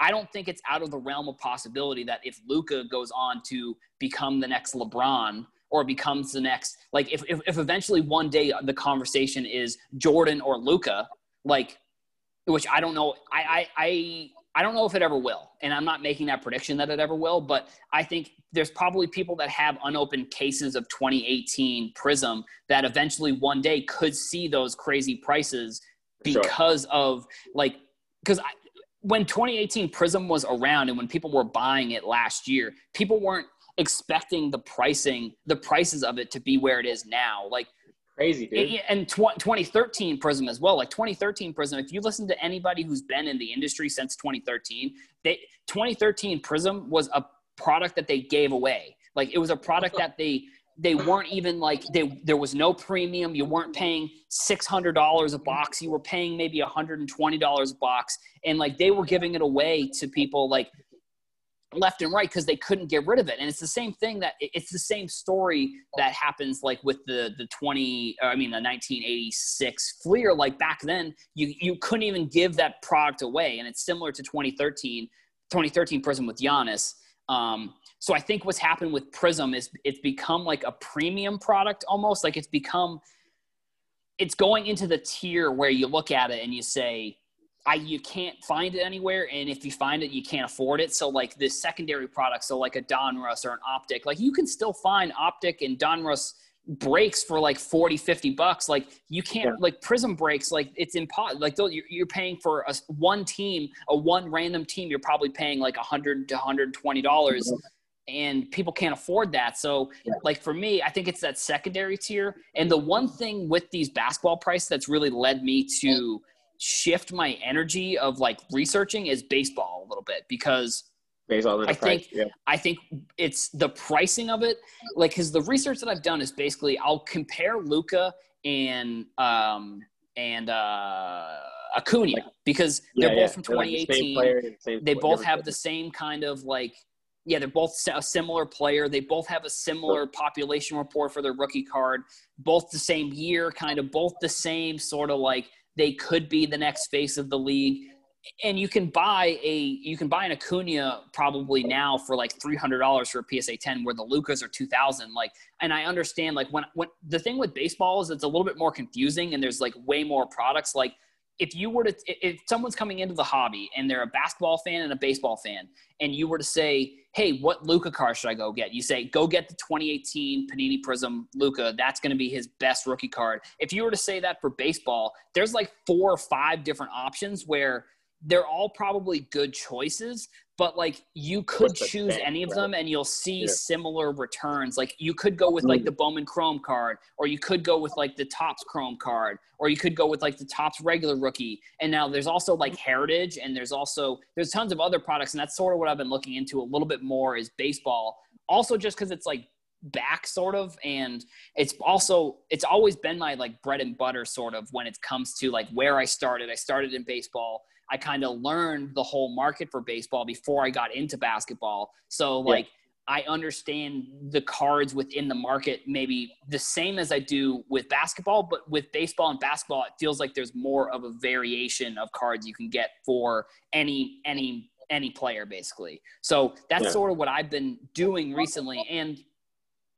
I don't think it's out of the realm of possibility that if Luka goes on to become the next LeBron or becomes the next, like, if, if, if eventually one day the conversation is Jordan or Luka, like, which I don't know. I, I I I don't know if it ever will, and I'm not making that prediction that it ever will. But I think there's probably people that have unopened cases of 2018 Prism that eventually one day could see those crazy prices Sure. because of like because I. When 2018 Prism was around and when people were buying it last year, people weren't expecting the pricing, the prices of it to be where it is now. Like Crazy, dude. And tw- 2013 Prism as well. Like 2013 Prism, if you listen to anybody who's been in the industry since 2013, they 2013 Prism was a product that they gave away. Like it was a product that they they weren't even like they there was no premium. You weren't paying six hundred dollars a box. You were paying maybe hundred and twenty dollars a box, and like they were giving it away to people like left and right because they couldn't get rid of it. And it's the same thing that it's the same story that happens like with the the 20 I mean the 1986 Fleer like back then you you couldn't even give that product away and it's similar to 2013 2013 Prism with Giannis. Um, so I think what's happened with Prism is it's become like a premium product almost. Like it's become it's going into the tier where you look at it and you say I you can't find it anywhere, and if you find it, you can't afford it. So like this secondary product, so like a Donruss or an Optic, like you can still find Optic and Donruss breaks for like 40 50 bucks. Like you can't yeah. like prism breaks like it's impossible like you're, you're paying for a one team a one random team you're probably paying like 100 to 120 dollars and people can't afford that so yeah. like for me i think it's that secondary tier and the one thing with these basketball prices that's really led me to shift my energy of like researching is baseball a little bit because baseball I think yeah. I think it's the pricing of it. Like, because the research that I've done is basically I'll compare Luka and um and uh Acuna because they're both from 2018. Like the they both have the same kind of like yeah, they're both a similar player. They both have a similar population report for their rookie card. Both the same year, kind of both the same sort of like they could be the next face of the league. And you can buy a you can buy an Acuna probably now for like three hundred dollars for a PSA ten, where the Lukas are two thousand. Like, and I understand like when when the thing with baseball is it's a little bit more confusing, and there's like way more products. Like if you were to if someone's coming into the hobby and they're a basketball fan and a baseball fan and you were to say hey what luka car should i go get? You say go get the 2018 panini prism luka that's going to be his best rookie card. If you were to say that for baseball there's like four or five different options where they're all probably good choices but like you could choose any of them and you'll see yeah. similar returns. Like you could go with like the bowman chrome card or you could go with like the Topps chrome card or you could go with like the Topps regular rookie. And now there's also like heritage and there's also there's tons of other products and that's sort of what i've been looking into a little bit more is baseball. Also just because it's like back sort of and it's also it's always been my like bread and butter sort of when it comes to like where i started. I started in baseball I kind of learned the whole market for baseball before I got into basketball. So like yeah. I understand the cards within the market maybe the same as I do with basketball, but with baseball and basketball, it feels like there's more of a variation of cards you can get for any any any player basically. So that's yeah. sort of what I've been doing recently. And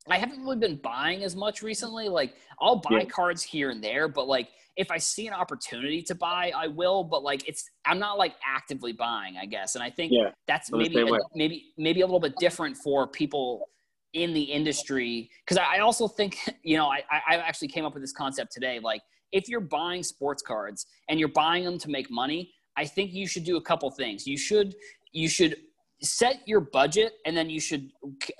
I haven't really been buying as much recently. Like I'll buy yeah. cards here and there, but like if I see an opportunity to buy, I will. But like it's I'm not like actively buying, I guess. And I think yeah, that's maybe a, maybe maybe a little bit different for people in the industry because I, I, also think you know I I actually came up with this concept today. Like if you're buying sports cards and you're buying them to make money, I think you should do a couple things. You should you should set your budget and then you should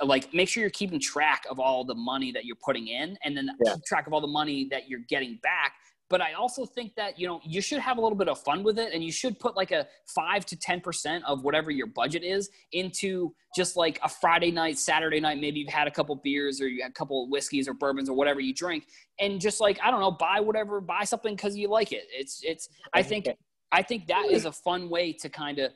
like make sure you're keeping track of all the money that you're putting in and then yeah. keep track of all the money that you're getting back. But i also think that you know you should have a little bit of fun with it and you should put like a 5 to 10% of whatever your budget is into just like a friday night saturday night maybe you've had a couple beers or you had a couple whiskeys or bourbons or whatever you drink and just like i don't know buy whatever buy something because you like it. It's it's i think i think that is a fun way to kind of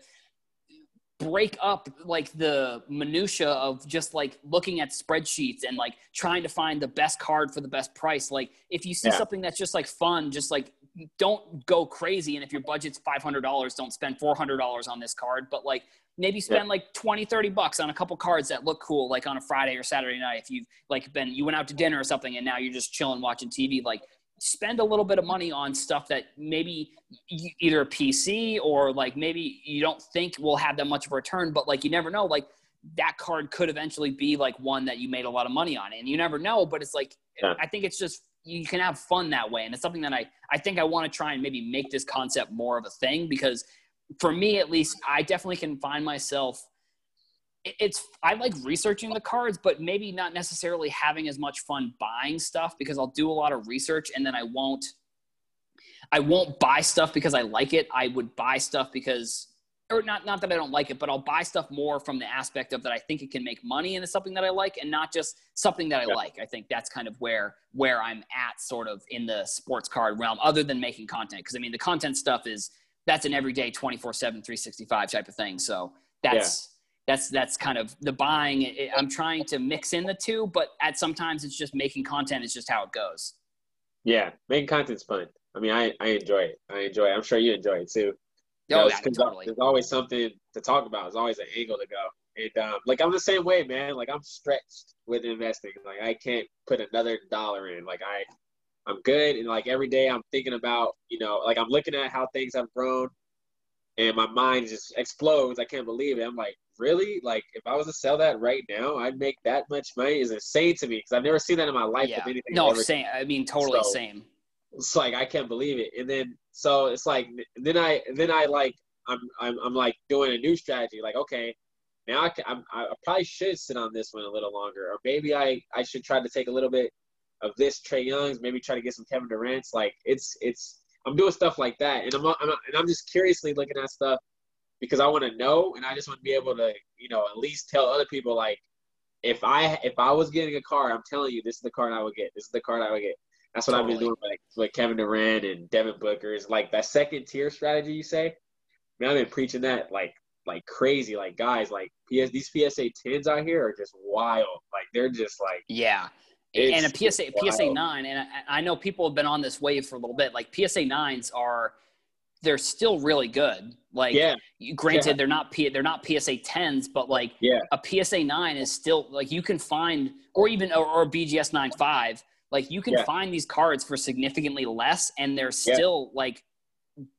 break up like the minutia of just like looking at spreadsheets and like trying to find the best card for the best price like if you see yeah. something that's just like fun just like don't go crazy and if your budget's $500 don't spend $400 on this card but like maybe spend yeah. like 20 30 bucks on a couple cards that look cool like on a friday or saturday night if you've like been you went out to dinner or something and now you're just chilling watching tv like spend a little bit of money on stuff that maybe either a PC or like maybe you don't think will have that much of a return, but like you never know, like that card could eventually be like one that you made a lot of money on, and you never know. But it's like yeah. I think it's just you can have fun that way, and it's something that I I think I want to try and maybe make this concept more of a thing because for me at least, I definitely can find myself it's I like researching the cards, but maybe not necessarily having as much fun buying stuff because I'll do a lot of research and then I won't I won't buy stuff because I like it. I would buy stuff because or not not that I don't like it, but I'll buy stuff more from the aspect of that I think it can make money and it's something that I like and not just something that I yeah. like. I think that's kind of where where I'm at sort of in the sports card realm other than making content because I mean the content stuff is that's an everyday 24/7 365 type of thing. So that's yeah. That's that's kind of the buying it, I'm trying to mix in the two, but at sometimes it's just making content is just how it goes. Yeah, making content's fun. I mean, I I enjoy it. I enjoy it. I'm sure you enjoy it too. Oh, yeah, totally. There's always something to talk about. There's always an angle to go. And um, like I'm the same way, man. Like I'm stretched with investing. Like I can't put another dollar in. Like I, I'm good. And like every day I'm thinking about, you know, like I'm looking at how things have grown, and my mind just explodes. I can't believe it. I'm like, really? Like if I was to sell that right now, I'd make that much money. Is insane to me because I've never seen that in my life. Yeah. No, same. I mean, totally so, same it's like I can't believe it. And then so it's like then I then I like I'm I'm I'm like doing a new strategy. Like okay, now I can, I'm, I probably should sit on this one a little longer, or maybe I I should try to take a little bit of this Trae Young's, maybe try to get some Kevin Durant's. Like it's it's I'm doing stuff like that, and I'm, I'm and I'm just curiously looking at stuff because I want to know, and I just want to be able to you know at least tell other people like if I if I was getting a card, I'm telling you this is the card I would get. This is the card I would get. That's what totally. I've been doing like with Kevin Durant and Devin Booker. Is like that second tier strategy you say. Man, I've been preaching that like like crazy. Like guys, like PS these PSA tens out here are just wild. Like they're just like yeah. and a PSA PSA nine, and I, I know people have been on this wave for a little bit. Like PSA nines are they're still really good. Like, yeah. granted, yeah. they're not P, they're not PSA tens, but like, yeah. a PSA nine is still like you can find, or even or, or BGS nine five. Like you can yeah. find these cards for significantly less, and they're still like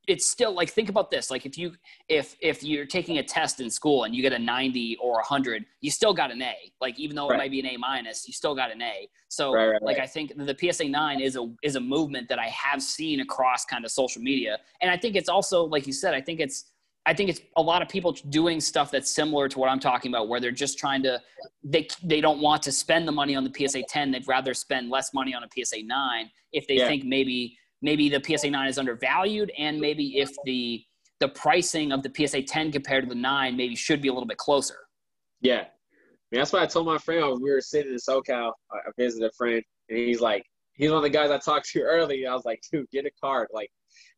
it's still like think about this like if you if if you're taking a test in school and you get a 90 or 100 you still got an a like even though right. it might be an a minus you still got an a so right, right, like i think the psa 9 is a is a movement that i have seen across kind of social media and i think it's also like you said i think it's I think it's a lot of people doing stuff that's similar to what I'm talking about, where they're just trying to they they don't want to spend the money on the PSA 10. They'd rather spend less money on a PSA 9 if they yeah. think maybe maybe the PSA 9 is undervalued, and maybe if the the pricing of the PSA 10 compared to the 9 maybe should be a little bit closer. Yeah, I mean, that's what I told my friend. When we were sitting in SoCal. I visited a friend, and he's like, he's one of the guys I talked to earlier. I was like, dude, get a card. Like,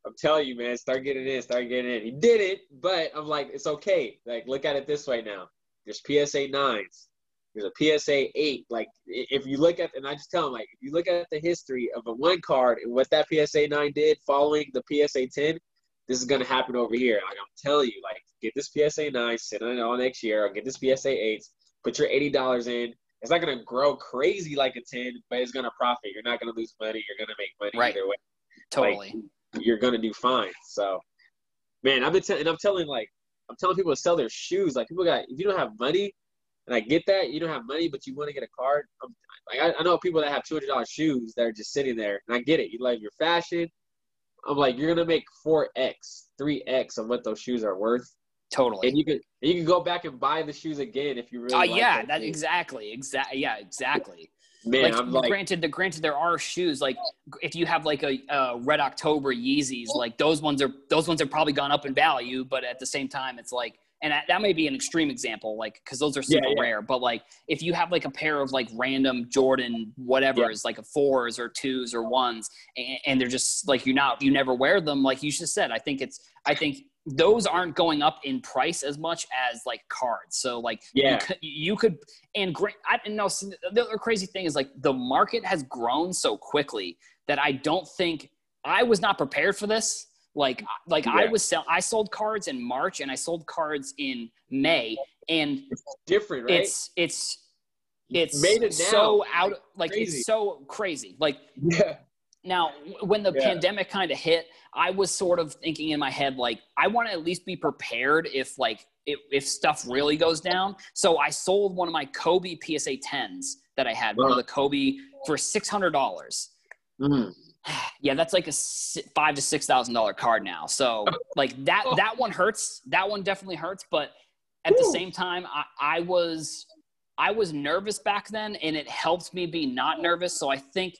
I'm telling you, man, start getting in, start getting in. He did it, but I'm like, it's okay. Like, look at it this way now. There's PSA nines. There's a PSA eight. Like, if you look at, and I just tell him, like, if you look at the history of a one card and what that PSA nine did following the PSA ten, this is gonna happen over here. Like, I'm telling you, like, get this PSA nine, sit on it all next year, or get this PSA eight, put your eighty dollars in. It's not gonna grow crazy like a ten, but it's gonna profit. You're not gonna lose money. You're gonna make money right. either way. Totally. Like, you're gonna do fine. So, man, I've been telling, and I'm telling like, I'm telling people to sell their shoes. Like, people got if you don't have money, and I get that you don't have money, but you want to get a card. I'm, like, I, I know people that have two hundred dollars shoes that are just sitting there, and I get it. You like your fashion. I'm like, you're gonna make four x, three x of what those shoes are worth. Totally. And you can you can go back and buy the shoes again if you really. Uh, like yeah, that exactly, exactly. Yeah, exactly. Man, like, I'm like, granted, the granted there are shoes like if you have like a, a, Red October Yeezys, like those ones are those ones have probably gone up in value, but at the same time, it's like, and that, that may be an extreme example, like because those are super yeah, yeah. rare. But like if you have like a pair of like random Jordan whatever is like a fours or twos or ones, and, and they're just like you not you never wear them, like you just said. I think it's I think those aren't going up in price as much as like cards. So like yeah. you could, you could and great. I know the other crazy thing is like the market has grown so quickly that I don't think I was not prepared for this. Like like yeah. I was sell I sold cards in March and I sold cards in May and it's different, right? It's it's it's Made it so out like crazy. it's so crazy. Like yeah. Now, when the yeah. pandemic kind of hit, I was sort of thinking in my head, like, I want to at least be prepared if, like, if, if stuff really goes down. So I sold one of my Kobe PSA 10s that I had, one of the Kobe for 600. dollars mm-hmm. Yeah, that's like a five to six thousand dollar card now. So like that that one hurts. That one definitely hurts. But at the same time, I, I was I was nervous back then, and it helped me be not nervous. So I think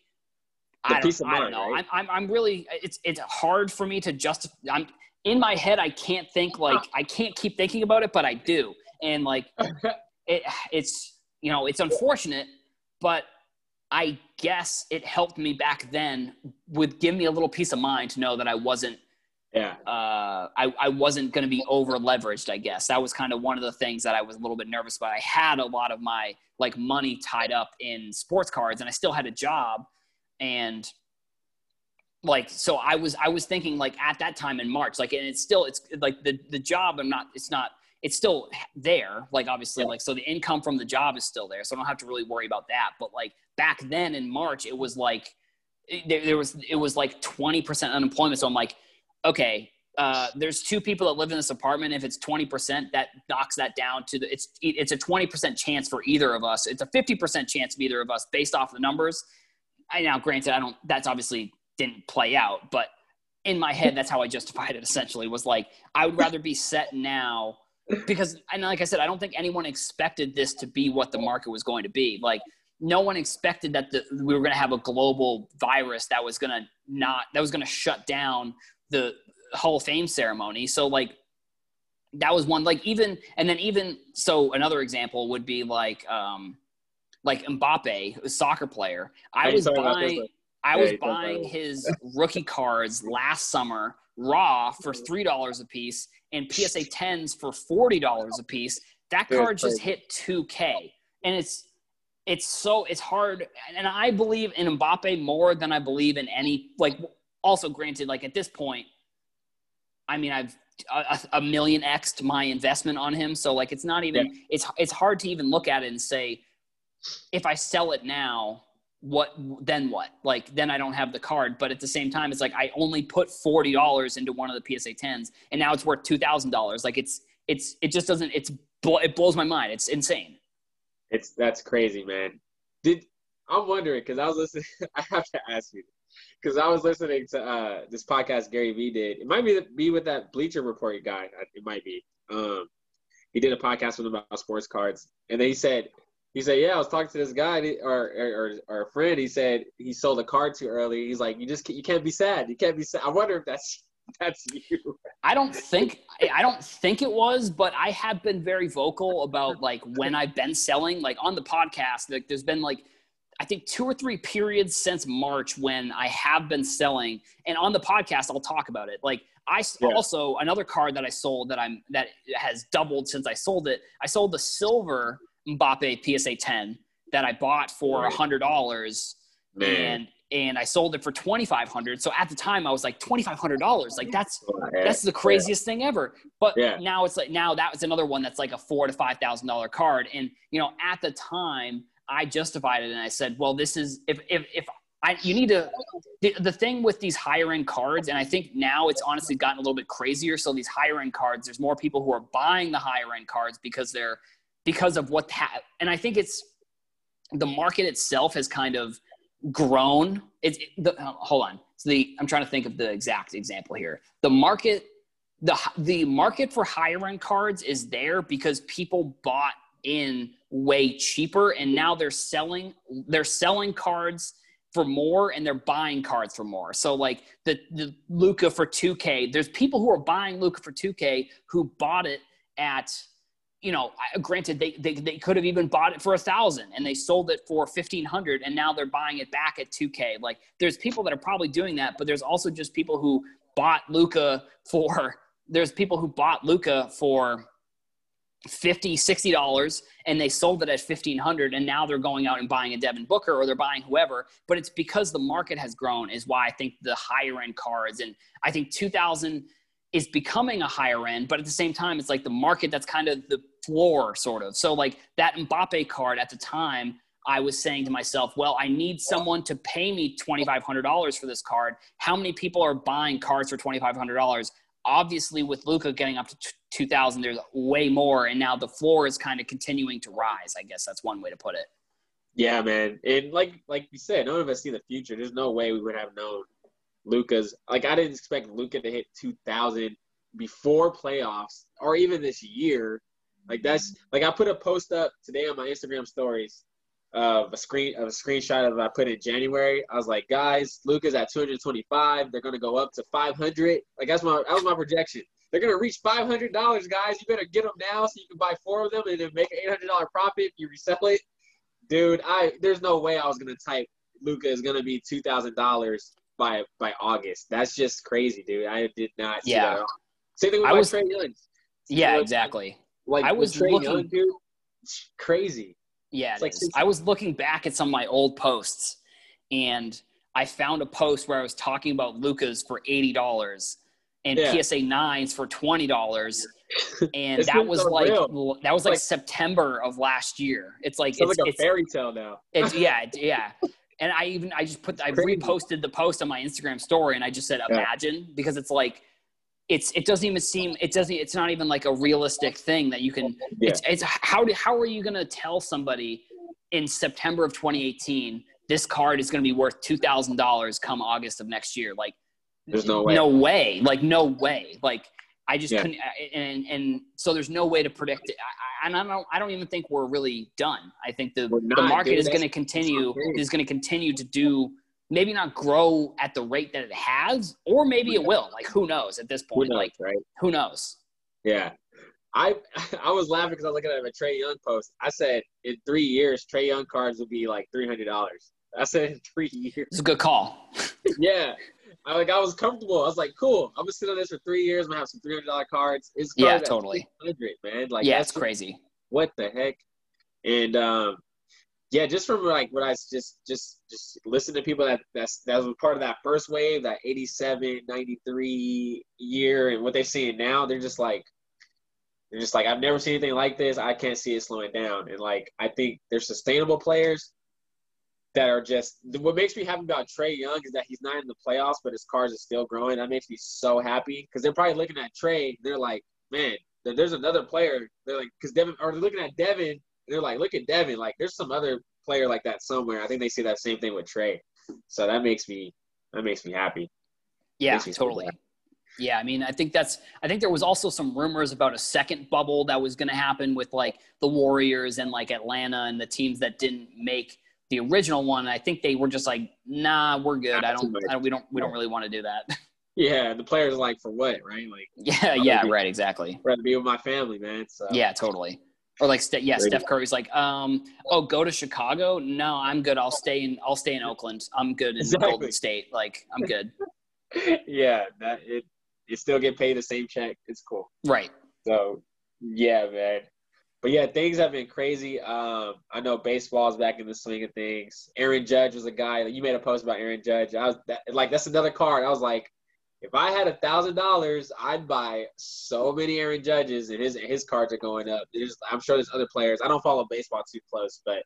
I don't, I don't know. Right? I'm, I'm I'm really it's it's hard for me to just I'm in my head. I can't think like I can't keep thinking about it, but I do, and like it it's you know it's unfortunate, but I guess it helped me back then with give me a little peace of mind to know that I wasn't Yeah. uh, I, I wasn't going to be over leveraged. I guess that was kind of one of the things that I was a little bit nervous about. I had a lot of my like money tied up in sports cards, and I still had a job, and like so I was I was thinking like at that time in March, like and it's still it's like the the job I'm not it's not it's still there like obviously like so the income from the job is still there so i don't have to really worry about that but like back then in march it was like there, there was it was like 20% unemployment. So i'm like okay uh, there's two people that live in this apartment. If it's 20% that knocks that down to the it's it's a 20% chance for either of us. It's a 50% chance of either of us based off the numbers. I now granted i don't that's obviously didn't play out but in my head that's how i justified it essentially was like i would rather be set now because and like I said, I don't think anyone expected this to be what the market was going to be. Like no one expected that the, we were going to have a global virus that was going to not that was going to shut down the Hall of Fame ceremony. So like that was one like even and then even so another example would be like um like Mbappe, a soccer player. I was this, buying I was you talk about buying his rookie cards last summer raw for three dollars a piece and PSA tens for forty dollars a piece. That card just hit two K, and it's it's so it's hard. And I believe in Mbappe more than I believe in any like. Also, granted, like at this point, I mean, I've a, a million xed my investment on him, so like it's not even it's it's hard to even look at it and say if I sell it now, what then what? Like then I don't have the card. But at the same time, it's like I only put forty dollars into one of the PSA tens, and now it's worth two thousand dollars. Like it's it's it just doesn't it's it blows my mind. It's insane. It's that's crazy, man. Did I'm wondering because I was listening. I have to ask you because I was listening to uh, this podcast Gary Vee did. It might be be with that Bleacher Report guy. It might be. Um, he did a podcast with him about sports cards, and then he said, he said, yeah, I was talking to this guy or or, or a friend. He said he sold a card too early. He's like, you just you can't be sad. You can't be sad. I wonder if that's that's you. I don't think I- don't think it was, but I have been very vocal about like when I've been selling, like on the podcast. Like there's been like I think two or three periods since March when I have been selling, and on the podcast I'll talk about it. Like I Yeah. also another card that I sold that I'm that has doubled since I sold it. I sold the silver Mbappe PSA 10 that I bought for a hundred dollars Man, and and I sold it for twenty five hundred. So at the time I was like twenty five hundred dollars. Like that's that's the craziest thing ever. But Yeah. now it's like now that was another one that's like a four to five thousand dollar card. And you know, at the time I justified it and I said, well, this is if if if I you need to the, the thing with these higher end cards, and I think now it's honestly gotten a little bit crazier. So these higher end cards, there's more people who are buying the higher end cards because they're because of what ha- and I think it's the market itself has kind of grown. It's it, the, uh, hold on. So the I'm trying to think of the exact example here. The market, the the market for higher end cards is there because people bought in way cheaper, and now they're selling they're selling cards for more and they're buying cards for more. So like the the Luka for 2K, there's people who are buying Luka for 2K who bought it at you know, granted they, they, they could have even bought it for a thousand and they sold it for 1500 and now they're buying it back at 2k. Like there's people that are probably doing that, but there's also just people who bought Luka for, there's people who bought Luka for 50 60 dollars and they sold it at 1500 and now they're going out and buying a devin booker or they're buying whoever but it's because the market has grown is why i think the higher end cards and i think 2000 is becoming a higher end but at the same time it's like the market that's kind of the floor sort of so like that mbappe card at the time i was saying to myself well i need someone to pay me $2500 for this card how many people are buying cards for $2500 obviously with Luka getting up to t- 2000 there's way more and now the floor is kind of continuing to rise i guess that's one way to put it Yeah, man. And like like you said, none of us see the future. There's no way we would have known Luka's like I didn't expect Luka to hit 2000 before playoffs or even this year. Like that's like I put a post up today on my Instagram stories of a screen of a screenshot of I put in January. I was like, guys, Luka's at 225. They're gonna go up to 500. Like that's my that was my projection. They're gonna reach five hundred dollars, guys. You better get them now so you can buy four of them and then make an eight hundred dollar profit. If you resell it, dude. I there's no way I was gonna type Luka is gonna be two thousand dollars by by August. That's just crazy, dude. I did not see Yeah. that at all. Same thing with I my was- Trae Young. Yeah, exactly. Like I was Trae looking- Young, dude. Crazy. Yeah, like I was looking back at some of my old posts, and I found a post where I was talking about Lukas for eighty dollars and Yeah. PSA nines for twenty dollars, and that was like unreal. that was like, Like- September of last year. It's like it's, like a it's, fairy tale now. it's yeah yeah. And I even I just put I reposted the post on my Instagram story, and I just said Yeah. imagine because it's like. It's it doesn't even seem it doesn't it's not even like a realistic thing that you can Yeah. it's, it's how do, how are you going to tell somebody in September of 2018 this card is going to be worth two thousand dollars come August of next year? Like, There's no way. no way, like no way, like I just Yeah. couldn't, and and so there's no way to predict it. I, and I don't I don't even think we're really done. I think the the market dude. is going to continue is going to continue to do maybe not grow at the rate that it has, or maybe it will. Like who knows at this Who point? knows, Like right? who knows? Yeah. I I was laughing because I was looking at a Trae Young post. I said in three years, Trae Young cards will be like three hundred dollars. I said in three years. It's a good call. yeah. I like I was comfortable. I was like, cool. I'm gonna sit on this for three years. I'm gonna have some three hundred dollar cards. It's Yeah, cards totally. 300, man. Like yeah, that's it's crazy. what the heck and um yeah just from like what i just just just listen to people that that's that was part of that first wave that 87 93 year and what they're seeing now they're just like they're just like i've never seen anything like this i can't see it slowing down and like i think they're sustainable players that are just what makes me happy about Trae Young is that he's not in the playoffs, but his cards are still growing. That makes me so happy because they're probably looking at Trae. They're like, man, there's another player. They're like, because Devin, or they're looking at Devin. They're like, look at Devin. Like, there's some other player like that somewhere. I think they see that same thing with Trae. So that makes me that makes me happy. Yeah, me totally. Yeah, I mean, I think that's. I think there was also some rumors about a second bubble that was going to happen with like the Warriors and like Atlanta and the teams that didn't make the original one. I think they were just like, nah, we're good. Not I don't. I don't we don't. We don't really want to do that. Yeah, the players are like, for what, right? Like, yeah. Yeah. Right. Exactly. I'd rather be with my family, man. So Yeah. Totally. Or like, yeah, Steph Curry's like, um, oh, go to Chicago? No, I'm good. I'll stay in. I'll stay in Oakland. I'm good in Exactly. Golden State. Like, I'm good. yeah, that it you still get paid the same check. It's cool. Right. So yeah, man. But yeah, things have been crazy. Um, I know baseball's back in the swing of things. Aaron Judge was a guy. You made a post about Aaron Judge. I was that, like, that's another card. I was like, if I had a thousand dollars, I'd buy so many Aaron Judges, and his his cards are going up. There's, I'm sure there's other players. I don't follow baseball too close, but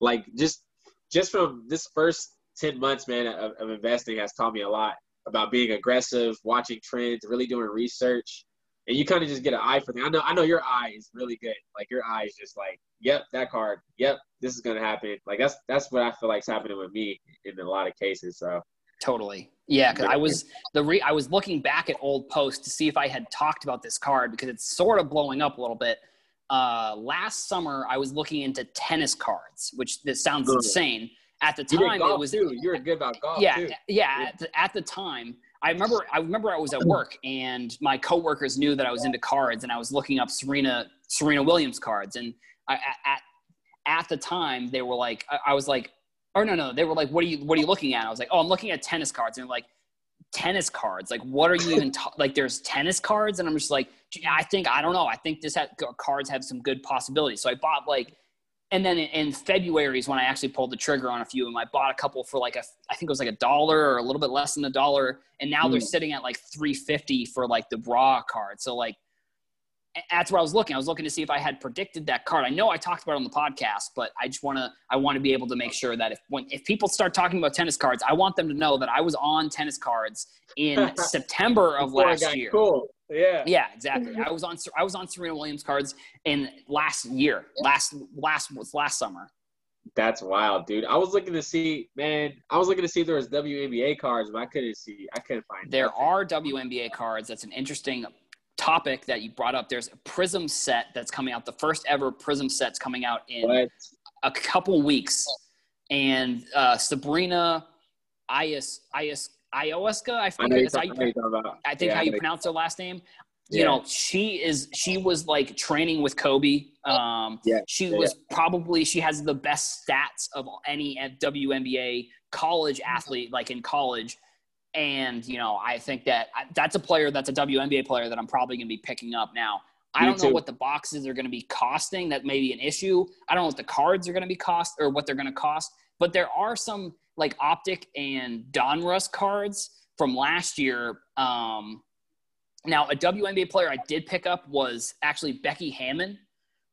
like just just from this first ten months, man, of, of investing has taught me a lot about being aggressive, watching trends, really doing research and you kind of just get an eye for things. I know, I know your eye is really good. Like your eye is just like, yep, that card, yep, this is gonna happen. Like that's that's what I feel like's happening with me in a lot of cases. So Totally. Yeah, because I was the re- I was looking back at old posts to see if I had talked about this card because it's sort of blowing up a little bit. Uh, last summer, I was looking into tennis cards, which this sounds Good. insane. At the time, it was too. You were good about golf yeah, too. yeah. At the, at the time, I remember I remember I was at work and my coworkers knew that I was into cards and I was looking up Serena Serena Williams cards and I, at at the time they were like I, I was like or no no they were like what are you what are you looking at? I was like oh I'm looking at tennis cards. And they're like tennis cards? Like what are you even ta- like there's tennis cards? And I'm just like I think I don't know. I think this had, cards have some good possibilities. So I bought like and then in, February is when I actually pulled the trigger on a few of them. I bought a couple for like a, I think it was like a dollar or a little bit less than a dollar, and now they're Mm. sitting at like three fifty for like the raw card. So like, that's where I was looking. I was looking to see if I had predicted that card. I know I talked about it on the podcast, but I just want to, I want to be able to make sure that if when if people start talking about tennis cards, I want them to know that I was on tennis cards in September of Before last year. Cool. Yeah. Yeah, exactly. I was on I was on Serena Williams cards in last year, last last was last summer. That's wild, dude. I was looking to see, man. I was looking to see if there was WNBA cards, but I couldn't see. I couldn't find. There nothing. are WNBA cards. That's an interesting topic that you brought up, there's a Prizm set that's coming out. The first ever Prizm set's coming out in a couple weeks, and uh, Sabrina Ios Ios Ioska, I I think know you're that's how talking, you, I know you're talking about. I think Yeah, how you pronounce her last name. You Yeah. know, she is she was like training with Kobe. Um, Yeah, she yeah, was probably she has the best stats of any WNBA college athlete, like in college. And you know, I think that that's a player that's a WNBA player that I'm probably going to be picking up now. I don't know what the boxes are going to be costing. That may be an issue. I don't know what the cards are going to be cost or what they're going to cost. But there are some like Optic and Donruss cards from last year. Um, now, a WNBA player I did pick up was actually Becky Hammond,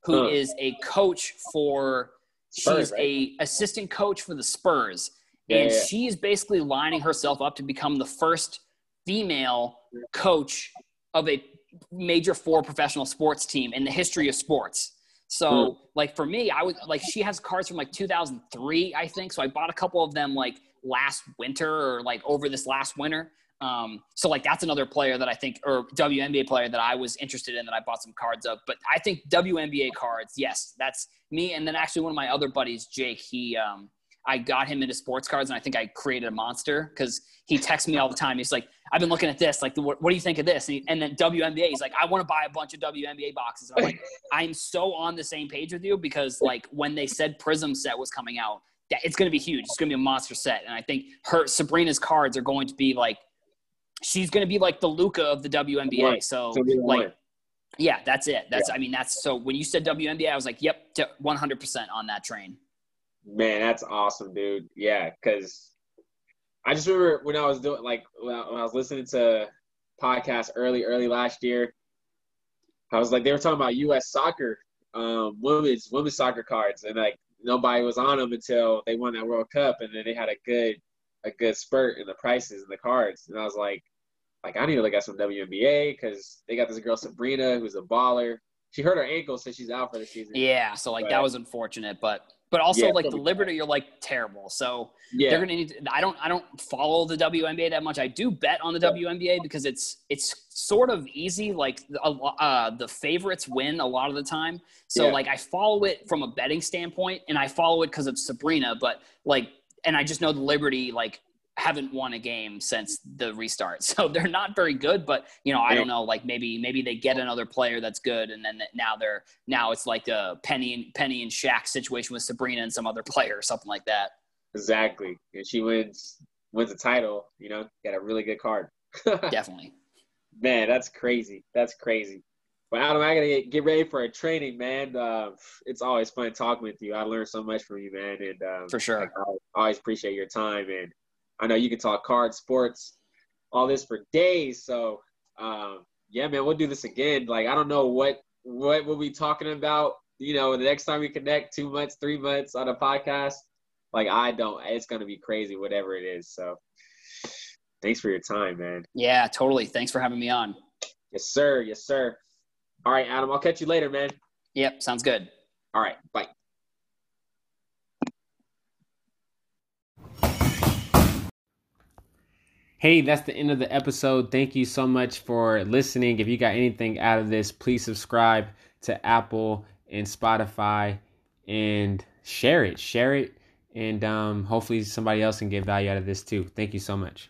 who Huh. is a coach for. Spurs, she's right? a assistant coach for the Spurs, and yeah. she is basically lining herself up to become the first female coach of a major four professional sports team in the history of sports. So, like for me, I would like she has cards from like 2003, I think. So I bought a couple of them like last winter or like over this last winter. Um, so like that's another player that I think, or WNBA player that I was interested in that I bought some cards of. But I think WNBA cards, yes, that's me. And then actually one of my other buddies, Jake, he, um, I got him into sports cards and I think I created a monster because he texts me all the time. He's like, I've been looking at this. Like, what, what do you think of this? And, he, and then WNBA, he's like, I want to buy a bunch of WNBA boxes. And I'm like, I'm so on the same page with you because like when they said Prizm set was coming out, that it's going to be huge. It's going to be a monster set. And I think her Sabrina's cards are going to be like, she's going to be like the Luka of the WNBA. Right. So So like, yeah, that's it. That's, I mean, that's so when you said WNBA, I was like, yep, 100% on that train. Man, that's awesome, dude. Yeah, because I just remember when I was doing like when I, when I was listening to podcasts early, early last year. I was like, they were talking about U.S. soccer, um, women's women's soccer cards, and like nobody was on them until they won that World Cup, and then they had a good a good spurt in the prices and the cards, and I was like, like I need to look at some WNBA because they got this girl Sabrina who's a baller. She hurt her ankle, so she's out for the season. Yeah. So like, that was unfortunate, but, but also Yeah. like the Liberty, you're like terrible. So yeah, they're gonna need. To, I don't. I don't follow the WNBA that much. I do bet on the WNBA because it's it's sort of easy. Like a uh, the favorites win a lot of the time. So Yeah. like I follow it from a betting standpoint, and I follow it because of Sabrina. But like, and I just know the Liberty like haven't won a game since the restart, so they're not very good. But you know, I don't know. Like maybe maybe they get another player that's good, and then now they're now it's like a Penny and Penny and Shaq situation with Sabrina and some other player or something like that. Exactly. And she wins wins the title, you know, got a really good card. Definitely. man, that's crazy. That's crazy. But Adam, I gotta get, get ready for a training, man. Uh, it's always fun talking with you. I learned so much from you, man, and um, For sure. I always appreciate your time. And I know you can talk cards, sports, all this for days. So um, yeah, man, we'll do this again. Like I don't know what what we'll be talking about. You know, the next time we connect, two months, three months on a podcast. Like I don't. It's gonna be crazy, whatever it is. So thanks for your time, man. Yeah, totally. Thanks for having me on. Yes, sir. Yes, sir. All right, Adam. I'll catch you later, man. Yep, sounds good. All right. Bye. Hey, that's the end of the episode. Thank you so much for listening. If you got anything out of this, please subscribe to Apple and Spotify and share it. Share it. And um, hopefully somebody else can get value out of this too. Thank you so much.